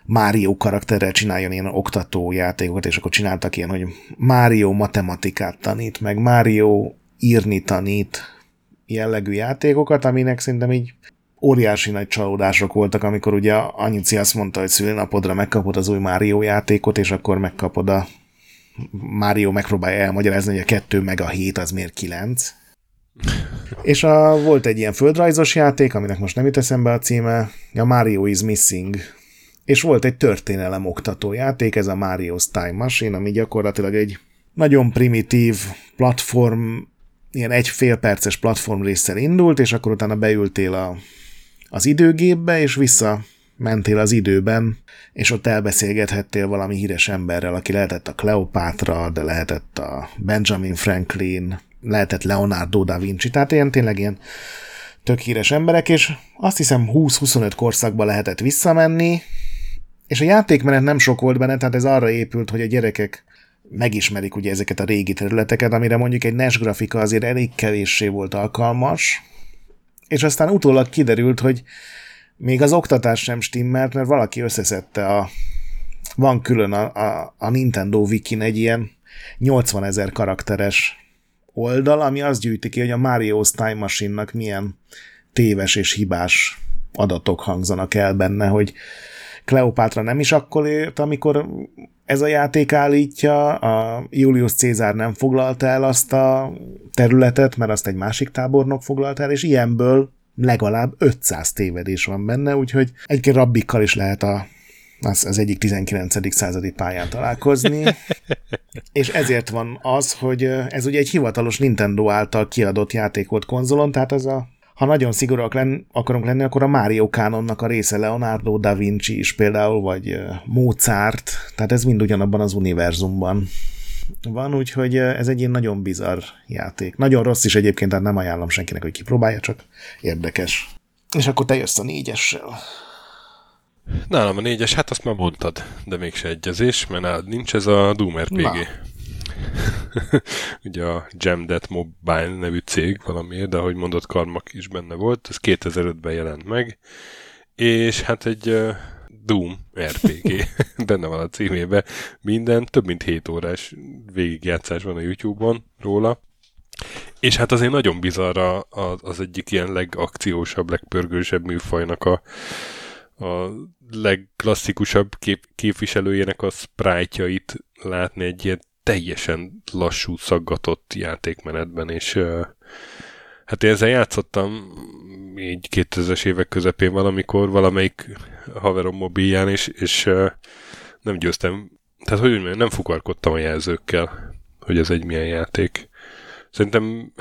Mario karakterrel csináljon ilyen oktató játékokat, és akkor csináltak ilyen, hogy Mario matematikát tanít, meg Mario írni tanít jellegű játékokat, aminek szerintem így óriási nagy csalódások voltak, amikor ugye Anyici azt mondta, hogy szülőnapodra megkapod az új Mario játékot, és akkor megkapod a Mario megpróbálja elmagyarázni, hogy a 2 meg a 7 az miért 9. [laughs] És a, volt egy ilyen földrajzos játék, aminek most nem jut eszembe a címe, a Mario is Missing. És volt egy történelem oktató játék, ez a Mario's Time Machine, ami gyakorlatilag egy nagyon primitív platform ilyen egy fél perces platform résszel indult, és akkor utána beültél a, az időgépbe, és vissza mentél az időben, és ott elbeszélgethettél valami híres emberrel, aki lehetett a Cleopatra, de lehetett a Benjamin Franklin, lehetett Leonardo da Vinci, tehát ilyen tényleg ilyen tök híres emberek, és azt hiszem 20-25 korszakba lehetett visszamenni, és a játékmenet nem sok volt benne, tehát ez arra épült, hogy a gyerekek megismerik ugye ezeket a régi területeket, amire mondjuk egy NES grafika azért elég kevéssé volt alkalmas, és aztán utólag kiderült, hogy még az oktatás sem stimmelt, mert valaki összeszedte a... Van külön a, a, a Nintendo Wikin egy ilyen 80 ezer karakteres oldal, ami azt gyűjti ki, hogy a Mario's Time Machine-nak milyen téves és hibás adatok hangzanak el benne, hogy Kleopátra nem is akkor ért, amikor ez a játék állítja, a Julius Cézár nem foglalta el azt a területet, mert azt egy másik tábornok foglalta el, és ilyenből legalább 500 tévedés van benne, úgyhogy egy rabbikkal is lehet a, az, az egyik 19. századi pályán találkozni, [laughs] és ezért van az, hogy ez ugye egy hivatalos Nintendo által kiadott játék volt konzolon, tehát az a ha nagyon szigorúak lenn, akarunk lenni, akkor a Mario Kánonnak a része Leonardo da Vinci is például, vagy Mozart, tehát ez mind ugyanabban az univerzumban van, úgyhogy ez egy ilyen nagyon bizarr játék. Nagyon rossz is egyébként, tehát nem ajánlom senkinek, hogy kipróbálja, csak érdekes. És akkor te jössz a négyessel. Nálam a négyes, hát azt már mondtad, de mégse egyezés, mert nálad nincs ez a Doom RPG. Na. [laughs] Ugye a Jamdet Mobile nevű cég valamiért, de ahogy mondott, Karmak is benne volt, ez 2005-ben jelent meg, és hát egy uh, Doom RPG [laughs] benne van a címébe. Minden több mint 7 órás végigjátszás van a YouTube-on róla. És hát azért nagyon bizarra az egyik ilyen legakciósabb, legpörgősebb műfajnak a, a legklasszikusabb kép, képviselőjének a sprite látni egy ilyen teljesen lassú, szaggatott játékmenetben, és hát én ezzel játszottam így 2000-es évek közepén valamikor valamelyik haverom mobilján, és, és nem győztem, tehát hogy mondjam, nem fukarkodtam a jelzőkkel, hogy ez egy milyen játék. Szerintem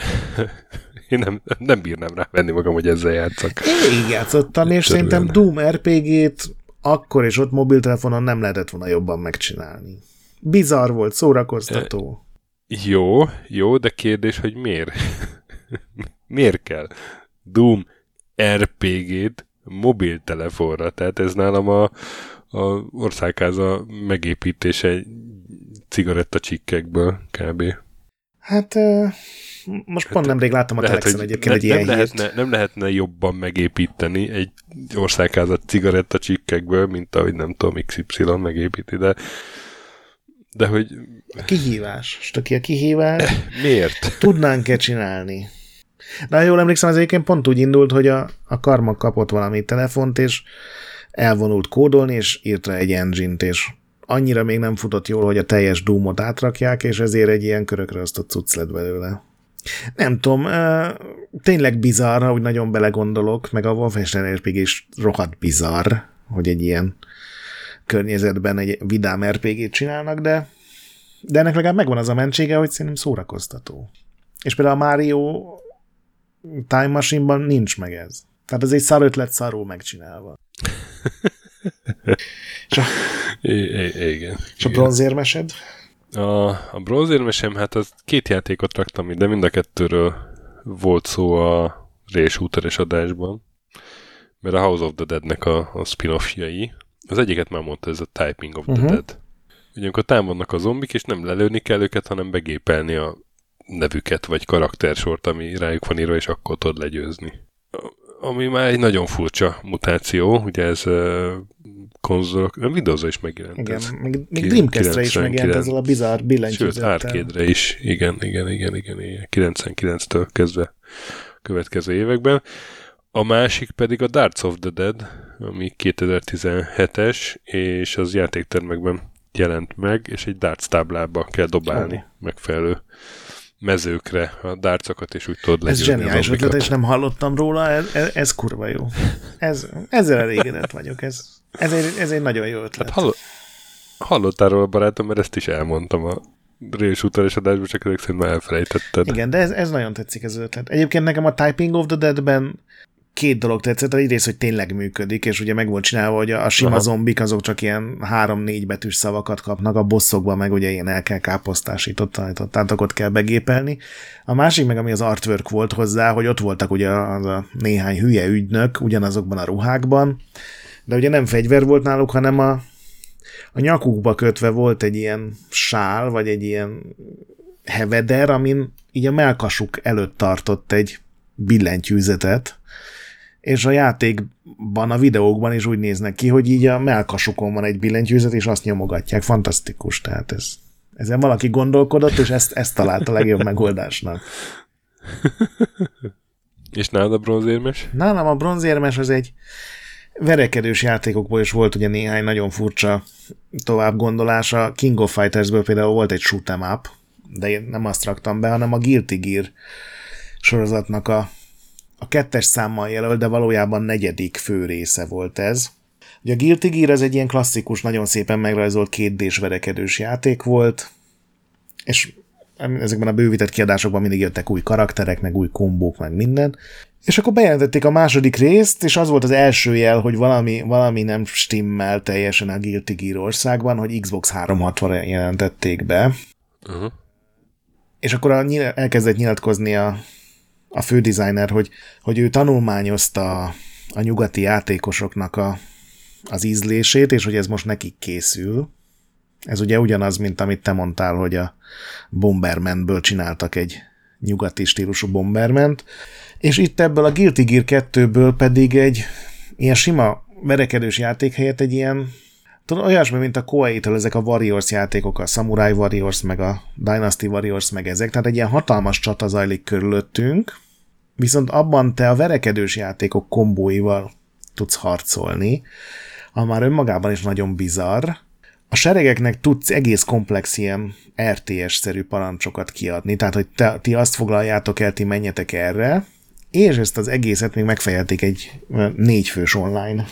[laughs] én nem, nem bírnám rá venni magam, hogy ezzel játszak. Én így játszottam, és szerintem Doom RPG-t akkor és ott mobiltelefonon nem lehetett volna jobban megcsinálni. Bizarr volt, szórakoztató. E, jó, jó, de kérdés, hogy miért? [laughs] miért kell Doom RPG-t mobiltelefonra? Tehát ez nálam a, a országháza megépítése cigarettacsikkekből kb. Hát most hát, pont nemrég láttam a lehet, Telexen egyébként ne, egy nem ilyen lehetne, hírt. Nem lehetne jobban megépíteni egy országházat cigarettacsikkekből, mint ahogy nem tudom, XY megépíti, de de hogy... A kihívás. Stöki a kihívás. [laughs] Miért? Tudnánk-e csinálni? De jól emlékszem, ez egyébként pont úgy indult, hogy a, a karma kapott valami telefont, és elvonult kódolni, és írt rá egy engine-t, és annyira még nem futott jól, hogy a teljes Doom-ot átrakják, és ezért egy ilyen körökre a cucc lett belőle. Nem tudom, tényleg bizarr, hogy nagyon belegondolok, meg a Wolfenstein RPG is rohadt bizarr, hogy egy ilyen környezetben egy vidám RPG-t csinálnak, de, de ennek legalább megvan az a mentsége, hogy szerintem szórakoztató. És például a Mario Time Machine-ban nincs meg ez. Tehát ez egy szar ötlet szarul megcsinálva. [laughs] és a, I- igen. És a bronzérmesed? A, a bronzérmesem, hát az két játékot raktam de mind a kettőről volt szó a Shooter-es adásban, mert a House of the Dead-nek a, a spin-offjai, az egyiket már mondta, ez a Typing of uh-huh. the mhm. Dead. Ugye amikor támadnak a zombik, és nem lelőni kell őket, hanem begépelni a nevüket, vagy karaktersort, ami rájuk van írva, és akkor tudod legyőzni. Ami már egy nagyon furcsa mutáció, ugye ez uh, konzolok, nem windows is megjelent. Igen, ez. még, még Dreamcast-re is megjelent ezzel a bizarr billentyűzettel. Sőt, arcade is, igen, igen, igen, igen, igen, 99-től kezdve következő években. A másik pedig a Darts of the Dead, ami 2017-es, és az játéktermekben jelent meg, és egy darts táblába kell dobálni oh. megfelelő mezőkre a dárcokat, és úgy tudod Ez zseniális ötlet, és nem hallottam róla, ez, ez, ez kurva jó. Ez, ezzel elégedett vagyok, ez, ez, egy, ez egy nagyon jó ötlet. Hát hallott, hallottál róla, barátom, mert ezt is elmondtam a rés utalás adásban, csak ezek szerint már elfelejtetted. Igen, de ez, ez nagyon tetszik ez az ötlet. Egyébként nekem a Typing of the Dead-ben két dolog tetszett. Egyrészt, hogy tényleg működik, és ugye meg volt csinálva, hogy a sima Aha. zombik azok csak ilyen három-négy betűs szavakat kapnak, a bosszokban meg ugye ilyen el kell káposztásított tanított, ott kell begépelni. A másik meg, ami az artwork volt hozzá, hogy ott voltak ugye az a néhány hülye ügynök ugyanazokban a ruhákban, de ugye nem fegyver volt náluk, hanem a, a nyakukba kötve volt egy ilyen sál, vagy egy ilyen heveder, amin így a melkasuk előtt tartott egy billentyűzetet, és a játékban, a videókban is úgy néznek ki, hogy így a melkasukon van egy billentyűzet, és azt nyomogatják. Fantasztikus, tehát ez, ezen valaki gondolkodott, és ezt, ezt találta a legjobb megoldásnak. [laughs] és nálad a bronzérmes? Nálam a bronzérmes az egy verekedős játékokból is volt ugye néhány nagyon furcsa tovább gondolása. King of Fightersből például volt egy shoot'em up, de én nem azt raktam be, hanem a Guilty Gear sorozatnak a a kettes számmal jelölt, de valójában negyedik fő része volt ez. Ugye a Guilty Gear ez egy ilyen klasszikus, nagyon szépen megrajzolt kétdés verekedős játék volt, és ezekben a bővített kiadásokban mindig jöttek új karakterek, meg új kombók, meg minden. És akkor bejelentették a második részt, és az volt az első jel, hogy valami, valami nem stimmel teljesen a Guilty Gear országban, hogy Xbox 360 jelentették be. Uh-huh. És akkor a, elkezdett nyilatkozni a a fődesigner, hogy, hogy ő tanulmányozta a, nyugati játékosoknak a, az ízlését, és hogy ez most nekik készül. Ez ugye ugyanaz, mint amit te mondtál, hogy a Bombermanből csináltak egy nyugati stílusú Bomberment, és itt ebből a Guilty Gear 2-ből pedig egy ilyen sima verekedős játék helyett egy ilyen olyasmi, mint a koei ezek a Warriors játékok, a Samurai Warriors, meg a Dynasty Warriors, meg ezek, tehát egy ilyen hatalmas csata zajlik körülöttünk, viszont abban te a verekedős játékok kombóival tudsz harcolni, ami már önmagában is nagyon bizarr. A seregeknek tudsz egész komplex ilyen RTS-szerű parancsokat kiadni, tehát hogy te, ti azt foglaljátok el, ti menjetek erre, és ezt az egészet még megfejelték egy négyfős online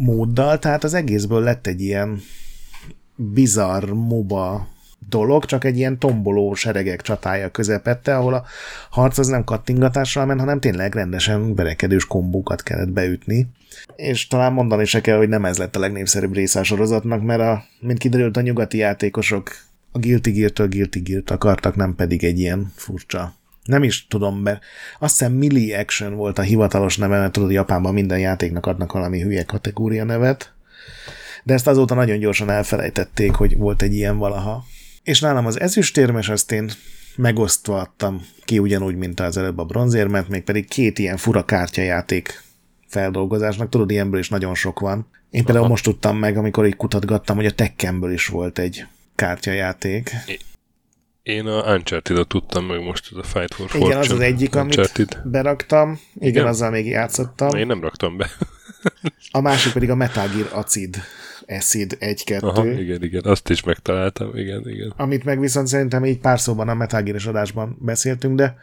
móddal, tehát az egészből lett egy ilyen bizarr MOBA dolog, csak egy ilyen tomboló seregek csatája közepette, ahol a harc az nem kattingatással ment, hanem tényleg rendesen berekedős kombókat kellett beütni. És talán mondani se kell, hogy nem ez lett a legnépszerűbb része a sorozatnak, mert a, mint kiderült, a nyugati játékosok a Guilty Gear-től Guilty Gear-t akartak, nem pedig egy ilyen furcsa nem is tudom, mert azt hiszem Milli Action volt a hivatalos neve, mert tudod, Japánban minden játéknak adnak valami hülye kategória nevet, de ezt azóta nagyon gyorsan elfelejtették, hogy volt egy ilyen valaha. És nálam az ezüstérmes, azt én megosztva adtam ki ugyanúgy, mint az előbb a bronzérmet, még pedig két ilyen fura kártyajáték feldolgozásnak. Tudod, ilyenből is nagyon sok van. Én például Aha. most tudtam meg, amikor így kutatgattam, hogy a Tekkenből is volt egy kártyajáték. Én a Uncharted-ot tudtam meg most, ez a Fight for Fortune. Igen, az az egyik, Uncharted. amit beraktam. Igen, Igen, azzal még játszottam. Én nem raktam be. a másik pedig a Metal Gear Acid. Acid 1-2. Aha, igen, igen, azt is megtaláltam, igen, igen. Amit meg viszont szerintem így pár szóban a Metal Gear-es adásban beszéltünk, de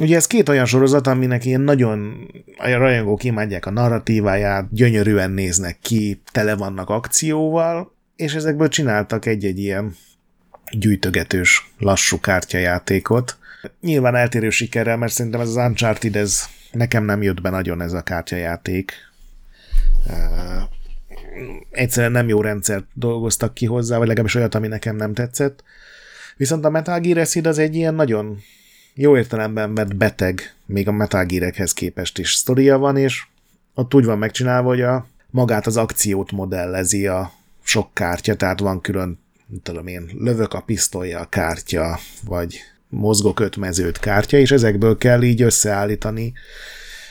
ugye ez két olyan sorozat, aminek ilyen nagyon a rajongók imádják a narratíváját, gyönyörűen néznek ki, tele vannak akcióval, és ezekből csináltak egy-egy ilyen gyűjtögetős, lassú kártyajátékot. Nyilván eltérő sikerrel, mert szerintem ez az Uncharted, ez nekem nem jött be nagyon ez a kártyajáték. Uh, egyszerűen nem jó rendszert dolgoztak ki hozzá, vagy legalábbis olyat, ami nekem nem tetszett. Viszont a Metal Gear Acid az egy ilyen nagyon jó értelemben vett beteg, még a Metal Gear-ekhez képest is sztoria van, és ott úgy van megcsinálva, hogy a magát az akciót modellezi a sok kártya, tehát van külön tudom én, lövök a pisztolya a kártya, vagy mozgok öt mezőt kártya, és ezekből kell így összeállítani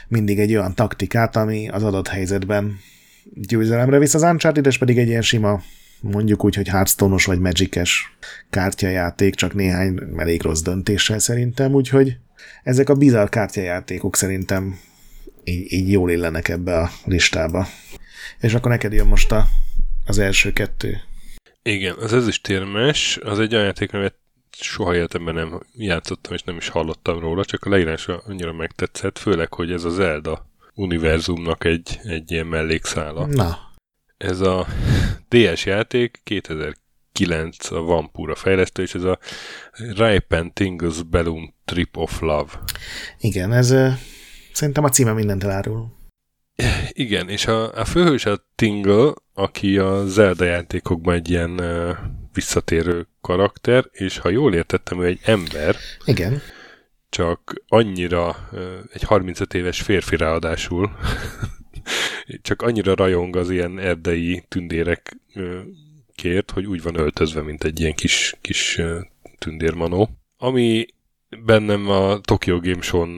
mindig egy olyan taktikát, ami az adott helyzetben győzelemre visz. Az uncharted pedig egy ilyen sima, mondjuk úgy, hogy hearthstone vagy magic kártyajáték, csak néhány elég rossz döntéssel szerintem, úgyhogy ezek a bizarr kártyajátékok szerintem így, így jól illenek ebbe a listába. És akkor neked jön most a, az első kettő. Igen, az ezüstérmes, az egy olyan játék, amit soha életemben nem játszottam, és nem is hallottam róla, csak a leírása annyira megtetszett, főleg, hogy ez a Zelda univerzumnak egy, egy ilyen mellékszála. Na. Ez a DS játék 2009 9 a Vampura fejlesztő, és ez a Ripen Tingles Balloon Trip of Love. Igen, ez szerintem a címe mindent elárul. Igen, és a, a főhős a Tingle, aki a Zelda játékokban egy ilyen uh, visszatérő karakter, és ha jól értettem, ő egy ember. Igen. Csak annyira uh, egy 35 éves férfi ráadásul, [laughs] csak annyira rajong az ilyen erdei tündérek uh, kért, hogy úgy van öltözve, mint egy ilyen kis, kis tündérmanó. Ami bennem a Tokyo Game Show-n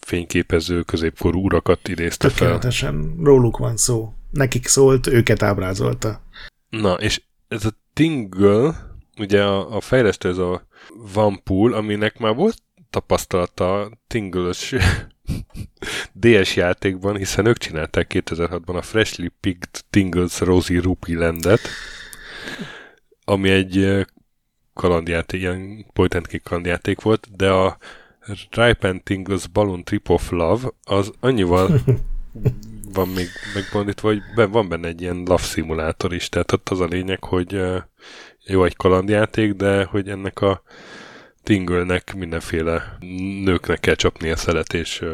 fényképező középkorú urakat idézte fel. Tökéletesen róluk van szó. Nekik szólt, őket ábrázolta. Na, és ez a Tingle, ugye a, a fejlesztő ez a Vanpool, aminek már volt tapasztalata Tingle-ös [laughs] DS játékban, hiszen ők csinálták 2006-ban a Freshly Picked Tingles Rosie Rupee Landet, ami egy kalandjáték, ilyen point and kalandjáték volt, de a Ripe and Tingles Balloon Trip of Love az annyival [laughs] van még megbondítva, hogy van benne egy ilyen love szimulátor is, tehát ott az a lényeg, hogy jó egy kalandjáték, de hogy ennek a Tingle-nek mindenféle nőknek kell csapni a szelet, és,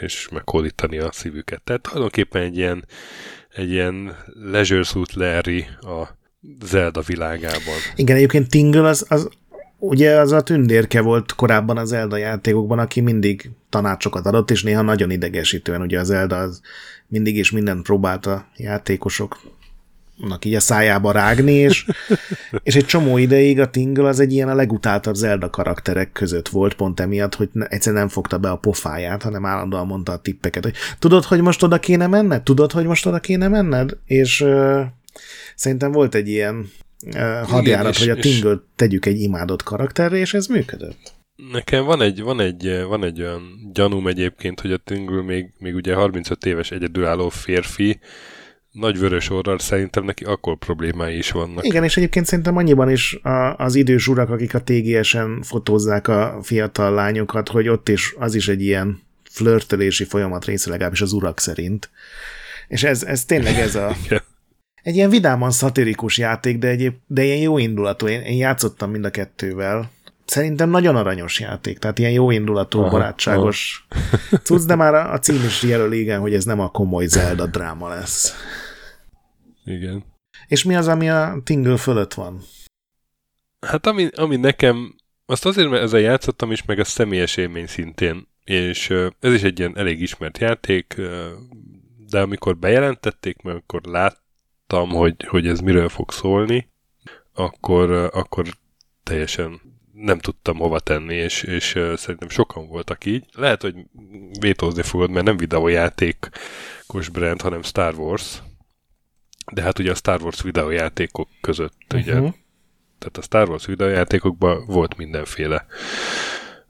és meghódítani a szívüket. Tehát tulajdonképpen egy ilyen, egy ilyen Leisure Suit Larry a Zelda világában. Igen, egyébként Tingle az, az ugye az a tündérke volt korábban az Zelda játékokban, aki mindig tanácsokat adott, és néha nagyon idegesítően, ugye az Zelda az mindig és mindent próbált a játékosoknak így a szájába rágni, és, [laughs] és egy csomó ideig a Tingle az egy ilyen a legutáltabb Zelda karakterek között volt, pont emiatt, hogy egyszerűen nem fogta be a pofáját, hanem állandóan mondta a tippeket, hogy tudod, hogy most oda kéne menned? Tudod, hogy most oda kéne menned? És uh, Szerintem volt egy ilyen hadjárat, hogy a Tingle tegyük egy imádott karakterre, és ez működött. Nekem van egy, van egy, van egy olyan gyanúm egyébként, hogy a Tingle még, még ugye 35 éves egyedülálló férfi, nagy vörös orral szerintem neki akkor problémái is vannak. Igen, és egyébként szerintem annyiban is a, az idős urak, akik a TGS-en fotózzák a fiatal lányokat, hogy ott is az is egy ilyen flörtölési folyamat része legalábbis az urak szerint. És ez, ez tényleg ez a, [laughs] egy ilyen vidáman szatirikus játék, de, egyéb, de ilyen jó indulatú. Én, én játszottam mind a kettővel. Szerintem nagyon aranyos játék, tehát ilyen jó indulatú, aha, barátságos aha. cucc, de már a, cím is jelöl igen, hogy ez nem a komoly Zelda dráma lesz. Igen. És mi az, ami a Tingle fölött van? Hát ami, ami nekem, azt azért, mert ezzel játszottam is, meg a személyes élmény szintén, és ez is egy ilyen elég ismert játék, de amikor bejelentették, mert akkor lát, tudtam, hogy, hogy ez miről fog szólni, akkor, akkor teljesen nem tudtam hova tenni, és, és szerintem sokan voltak így. Lehet, hogy vétózni fogod, mert nem videójátékos brand, hanem Star Wars. De hát ugye a Star Wars videójátékok között, uh-huh. ugye, tehát a Star Wars videójátékokban volt mindenféle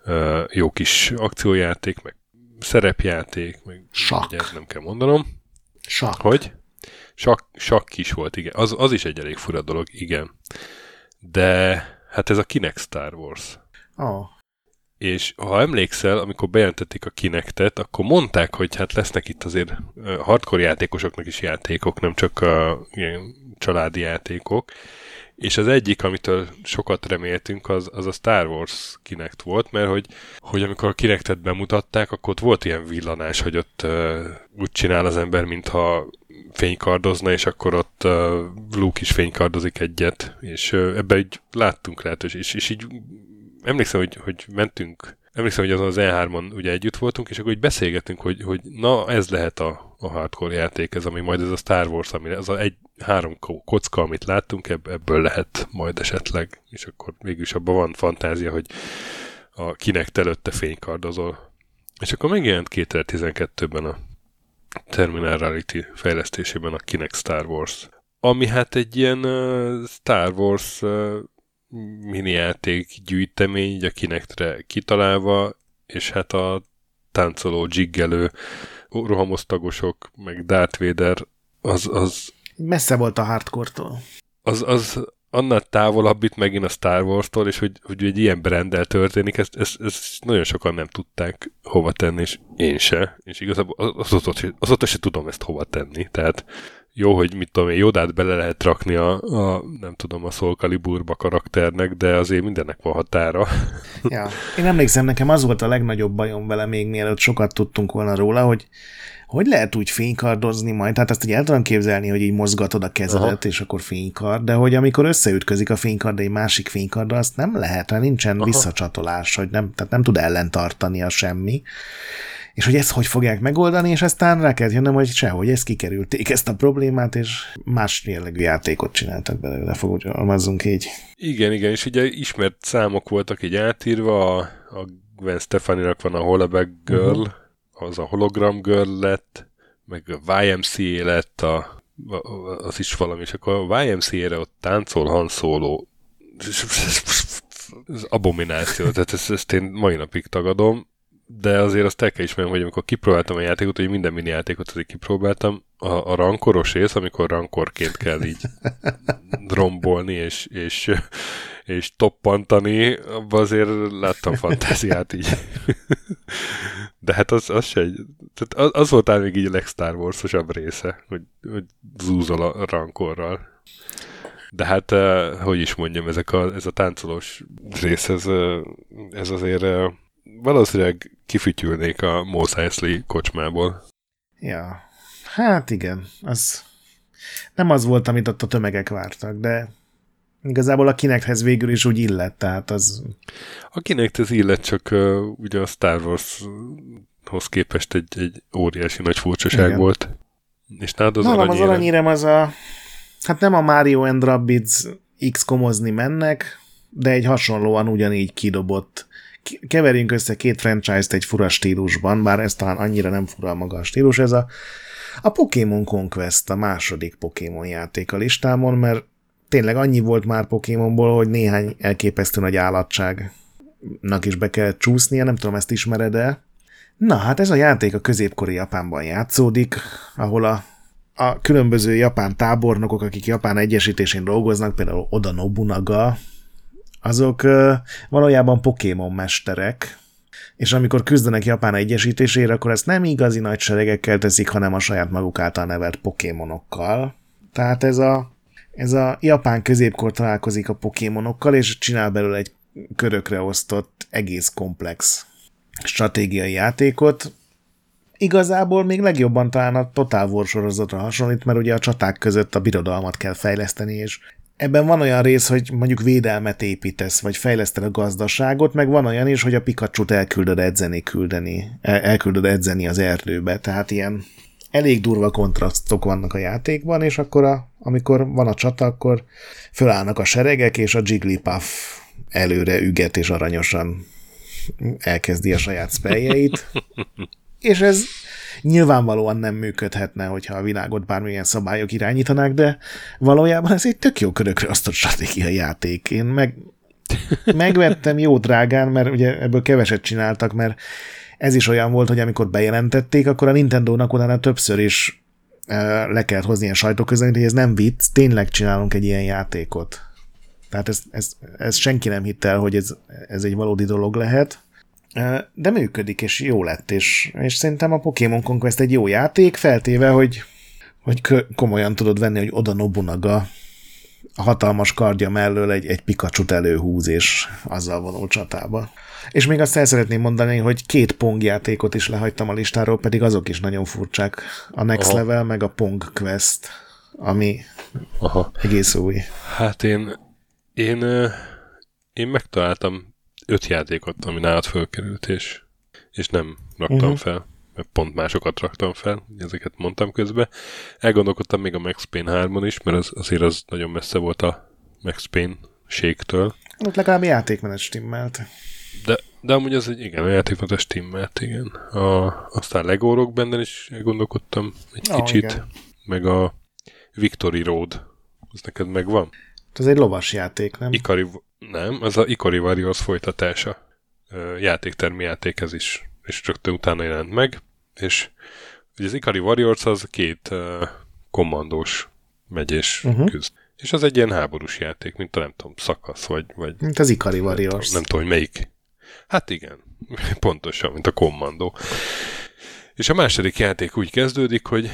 uh, jó kis akciójáték, meg szerepjáték, meg Sak. nem kell mondanom. Sak. Hogy? Sak, sak is volt, igen. Az, az is egy elég fura dolog, igen. De hát ez a Kinect Star Wars. Oh. És ha emlékszel, amikor bejelentették a Kinectet, akkor mondták, hogy hát lesznek itt azért hardcore játékosoknak is játékok, nem csak a ilyen családi játékok. És az egyik, amitől sokat reméltünk, az, az a Star Wars Kinect volt, mert hogy, hogy amikor a Kinectet bemutatták, akkor ott volt ilyen villanás, hogy ott uh, úgy csinál az ember, mintha fénykardozna, és akkor ott uh, Luke is fénykardozik egyet, és uh, ebbe így láttunk lehetőség, és, és így emlékszem, hogy, hogy mentünk, emlékszem, hogy azon az E3-on ugye együtt voltunk, és akkor így beszélgetünk, hogy, hogy na, ez lehet a, a hardcore játék, ez ami majd ez a Star Wars, ami ez a egy, három kocka, amit láttunk, ebb, ebből lehet majd esetleg, és akkor végülis abban van fantázia, hogy a kinek előtte fénykardozol. És akkor megjelent 2012-ben a Terminal Reality fejlesztésében a Kinect Star Wars. Ami hát egy ilyen uh, Star Wars uh, minijáték gyűjtemény, így a Kinectre kitalálva, és hát a táncoló, jiggelő rohamosztagosok, meg Darth Vader, az, az... Messze volt a hardcore-tól. Az, az annál távolabb itt megint a Star Wars-tól, és hogy, hogy egy ilyen brandel történik, ezt, ezt, ezt nagyon sokan nem tudták hova tenni, és én se, és igazából azóta, azóta se tudom ezt hova tenni, tehát jó, hogy mit tudom én, Jodát bele lehet rakni a, a nem tudom, a Soul Caliburba karakternek, de azért mindennek van határa. Ja. Én emlékszem, nekem az volt a legnagyobb bajom vele még mielőtt sokat tudtunk volna róla, hogy hogy lehet úgy fénykardozni majd? Tehát azt így el tudom képzelni, hogy így mozgatod a kezedet, Aha. és akkor fénykard, de hogy amikor összeütközik a fénykard egy másik fénykarddal, azt nem lehet, mert nincsen Aha. visszacsatolás, hogy nem, tehát nem tud ellentartani a semmi és hogy ezt hogy fogják megoldani, és aztán rá kell jönnöm, hogy sehogy ezt kikerülték ezt a problémát, és más jellegű játékot csináltak belőle, fogalmazzunk így. Igen, igen, és ugye ismert számok voltak így átírva, a, a Gwen Stefani-nak van a Hollaback Girl, uh-huh. Az a Hologram Girl lett, meg a YMCA lett, a, az is valami, és akkor a YMCA-re ott táncol Han Solo. Ez abomináció, tehát ezt, ezt én mai napig tagadom de azért azt el kell ismernem, hogy amikor kipróbáltam a játékot, hogy minden mini játékot azért kipróbáltam, a, a rankoros rész, amikor rankorként kell így [laughs] rombolni és, és, és toppantani, abban azért láttam fantáziát így. De hát az, az se egy, tehát az, az volt még így a legstar wars része, hogy, hogy zúzol a rankorral. De hát, hogy is mondjam, ezek a, ez a táncolós rész, ez, ez azért valószínűleg kifütyülnék a Mos Eisley kocsmából. Ja, hát igen, az nem az volt, amit ott a tömegek vártak, de igazából a Kinecthez végül is úgy illett, tehát az... A Kinecthez illet, csak uh, ugye a Star Wars-hoz képest egy, egy óriási nagy furcsaság igen. volt. És nálad az Na, az aranyérem az a... Hát nem a Mario and Rabbids X-komozni mennek, de egy hasonlóan ugyanígy kidobott keverjünk össze két franchise-t egy fura stílusban, bár ez talán annyira nem fura maga a stílus, ez a, a Pokémon Conquest, a második Pokémon játék a listámon, mert tényleg annyi volt már Pokémonból, hogy néhány elképesztő nagy állatságnak is be kell csúsznia, nem tudom, ezt ismered-e? Na, hát ez a játék a középkori Japánban játszódik, ahol a, a különböző japán tábornokok, akik Japán egyesítésén dolgoznak, például Oda Nobunaga, azok valójában Pokémon mesterek, és amikor küzdenek Japán egyesítésére, akkor ezt nem igazi nagy seregekkel teszik, hanem a saját maguk által nevelt Pokémonokkal. Tehát ez a, ez a japán középkor találkozik a Pokémonokkal, és csinál belőle egy körökre osztott, egész komplex stratégiai játékot. Igazából még legjobban talán a Total War sorozatra hasonlít, mert ugye a csaták között a birodalmat kell fejleszteni, és ebben van olyan rész, hogy mondjuk védelmet építesz, vagy fejleszted a gazdaságot, meg van olyan is, hogy a Pikachu-t elküldöd edzeni, küldeni, elküldöd edzeni az erdőbe, tehát ilyen elég durva kontrasztok vannak a játékban, és akkor a, amikor van a csata, akkor fölállnak a seregek, és a Jigglypuff előre üget, és aranyosan elkezdi a saját speljeit. és ez nyilvánvalóan nem működhetne, hogyha a világot bármilyen szabályok irányítanák, de valójában ez egy tök jó körökre a stratégiai játék. Én meg, megvettem jó drágán, mert ugye ebből keveset csináltak, mert ez is olyan volt, hogy amikor bejelentették, akkor a Nintendo-nak utána többször is le kellett hozni ilyen sajtóközleményt, hogy ez nem vicc, tényleg csinálunk egy ilyen játékot. Tehát ez, ez, ez senki nem hitt el, hogy ez, ez egy valódi dolog lehet. De működik, és jó lett, és, és szerintem a Pokémon Conquest egy jó játék, feltéve, hogy, hogy komolyan tudod venni, hogy Oda Nobunaga a hatalmas kardja mellől egy, egy pikachu előhúz, és azzal vonul csatába. És még azt el szeretném mondani, hogy két Pong játékot is lehagytam a listáról, pedig azok is nagyon furcsák. A Next Aha. Level, meg a Pong Quest, ami Aha. egész új. Hát én, én, én megtaláltam öt játékot, ami nálad fölkerült, és, és nem raktam uh-huh. fel, pont másokat raktam fel, ezeket mondtam közben. Elgondolkodtam még a Max Payne 3-on is, mert az, azért az nagyon messze volt a Max Payne séktől. Ott legalább játékmenet stimmelt. De, de amúgy az egy, igen, a játékmenet stimmelt, igen. A, aztán Lego Rock benne is elgondolkodtam egy oh, kicsit, igen. meg a Victory Road, az neked megvan? Ez egy lovas játék, nem? Ikari, nem, az a Ikari Warriors folytatása. Játéktermi játék ez is, és rögtön utána jelent meg, és ugye az Ikari Warriors az két uh, kommandós megyés uh-huh. küzd. És az egy ilyen háborús játék, mint a nem tudom, szakasz, vagy... vagy mint az Ikari Warriors. Nem, nem tudom, hogy melyik. Hát igen, [laughs] pontosan, mint a kommandó. És a második játék úgy kezdődik, hogy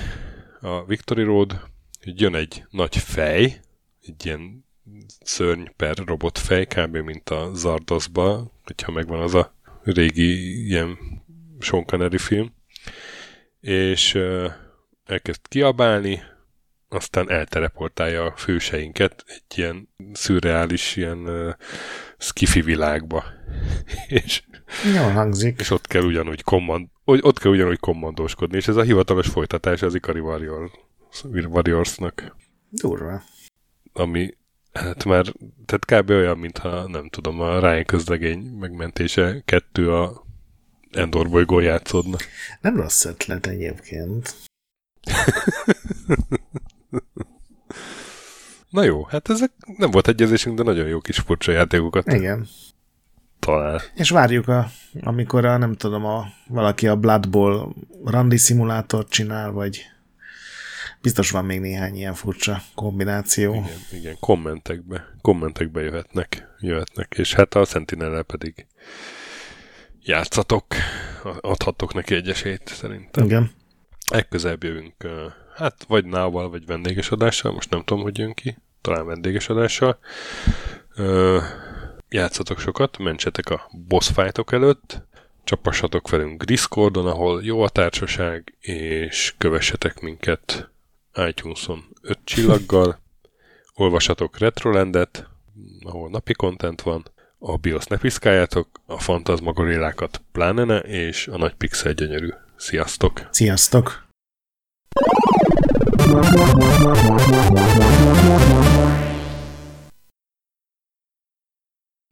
a Victory Road jön egy nagy fej, egy ilyen szörny per robotfej, kb. mint a Zardosba, hogyha megvan az a régi ilyen Sean Connery film, és elkezd kiabálni, aztán elteleportálja a főseinket egy ilyen szürreális, ilyen uh, skifi világba. [laughs] és, Jól hangzik. És ott kell ugyanúgy kommand, ott kell ugyanúgy kommandóskodni, és ez a hivatalos folytatás az Ikari Warrior, Warriorsnak. Durva. Ami hát már, tehát kb. olyan, mintha nem tudom, a Ryan közlegény megmentése kettő a Endor bolygón játszódna. Nem rossz ötlet egyébként. [laughs] Na jó, hát ezek nem volt egyezésünk, de nagyon jó kis furcsa játékokat. Igen. Talál. És várjuk, a, amikor a, nem tudom, a, valaki a Blood Bowl randi szimulátort csinál, vagy biztos van még néhány ilyen furcsa kombináció. Igen, igen kommentekbe, kommentekbe jöhetnek, jöhetnek, és hát a sentinel pedig játszatok, adhattok neki egy esélyt szerintem. Igen. Ekközebb jövünk, hát vagy nával, vagy vendéges adással, most nem tudom, hogy jön ki, talán vendéges adással. Játszatok sokat, mentsetek a boss fightok előtt, csapassatok velünk Discordon, ahol jó a társaság, és kövessetek minket iTunes-on 5 csillaggal, olvasatok Retrolandet, ahol napi content van, a BIOS ne piszkáljátok, a fantasmagorillákat pláne ne, és a nagy pixel gyönyörű. Sziasztok! Sziasztok!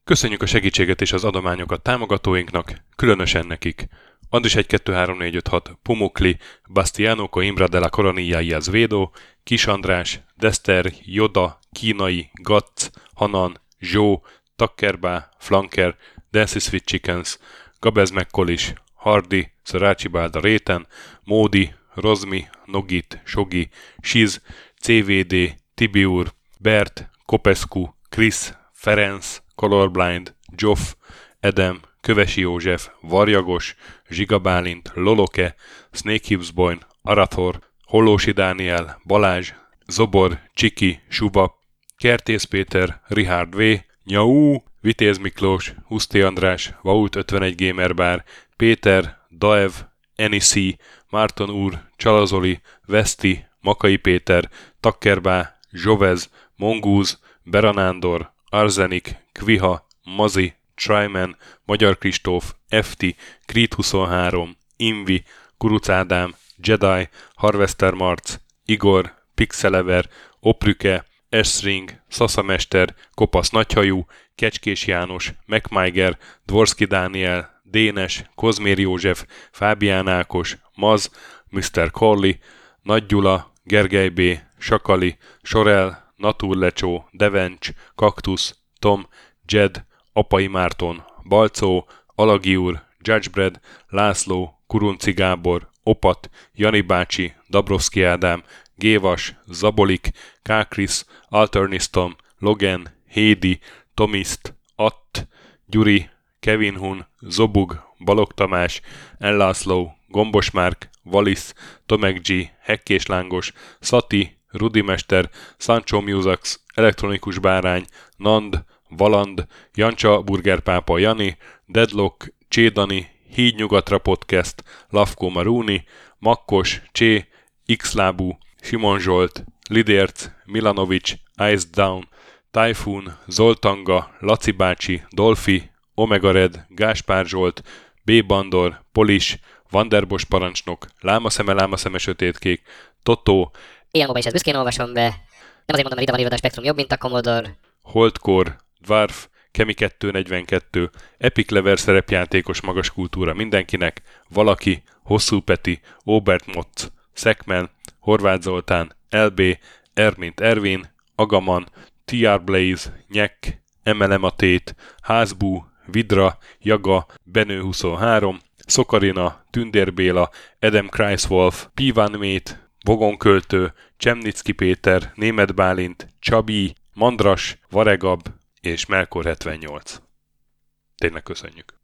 Köszönjük a segítséget és az adományokat támogatóinknak, különösen nekik. Andris 1 2 3 4 5 6, Pumukli, Bastiano Coimbra de la Coronilla y Azvedo, Kis András, Dester, Joda, Kínai, Gatz, Hanan, Zsó, Takkerbá, Flanker, Dancy Sweet Chickens, Gabez McCollis, Hardy, Szarácsi Bálda Réten, Módi, Rozmi, Nogit, Sogi, Siz, CVD, Tibiur, Bert, Kopescu, Chris, Ferenc, Colorblind, Joff, Edem, Kövesi József, Varjagos, Zsigabálint, Loloke, Snake Hibsboyn, Arathor, Hollósi Dániel, Balázs, Zobor, Csiki, Suba, Kertész Péter, Richard V, Nyau, Vitéz Miklós, Huszti András, Vaut 51 Gamer Bar, Péter, Daev, Enisi, Márton úr, Csalazoli, Veszti, Makai Péter, Takkerbá, Zsovez, Mongúz, Beranándor, Arzenik, Kviha, Mazi, Tryman, Magyar Kristóf, FT, Krit 23, Invi, Kuruc Ádám, Jedi, Harvester Marc, Igor, Pixelever, Oprüke, Esring, Szaszamester, Kopasz Nagyhajú, Kecskés János, MacMiger, Dvorski Dániel, Dénes, Kozmér József, Fábián Ákos, Maz, Mr. Corley, Nagy Gyula, Gergely B., Sakali, Sorel, Naturlecsó, Devencs, Kaktusz, Tom, Jed, Apai Márton, Balcó, Alagi úr, Judgebred, László, Kurunci Gábor, Opat, Jani bácsi, Dabrowski Ádám, Gévas, Zabolik, Kákris, Alternisztom, Logan, Hédi, Tomiszt, Att, Gyuri, Kevin Hun, Zobug, Balog Tamás, Ellászló, Gombos Márk, Valisz, Tomek G, Hekkés Lángos, Szati, Rudimester, Sancho Musax, Elektronikus Bárány, Nand, Valand, Jancsa Burgerpápa Jani, Deadlock, Csédani, Híd Nyugatra Podcast, Lavko Maruni, Makkos, Csé, Xlábú, Simon Zsolt, Lidérc, Milanovic, Ice Down, Typhoon, Zoltanga, Laci bácsi, Dolfi, Omega Red, Gáspár Zsolt, B. Bandor, Polis, Vanderbos parancsnok, Lámaszeme, Lámaszeme sötétkék, Totó, Ilyen is ezt büszkén olvasom be. Nem azért mondom, hogy ide van a Spektrum jobb, mint a Commodore. Holdcore, Dwarf, Kemi 242, Epic Lever szerepjátékos magas kultúra mindenkinek, Valaki, Hosszú Peti, Obert Motz, Szekmen, Horváth Zoltán, LB, Ermint Ervin, Agaman, TR Blaze, Nyek, Emelem a Tét, Házbú, Vidra, Jaga, Benő 23, Szokarina, Tündér Béla, Edem Kreiswolf, Pivan Mét, Vogonköltő, Csemnicki Péter, Német Bálint, Csabi, Mandras, Varegab és Melkor 78. Tényleg köszönjük!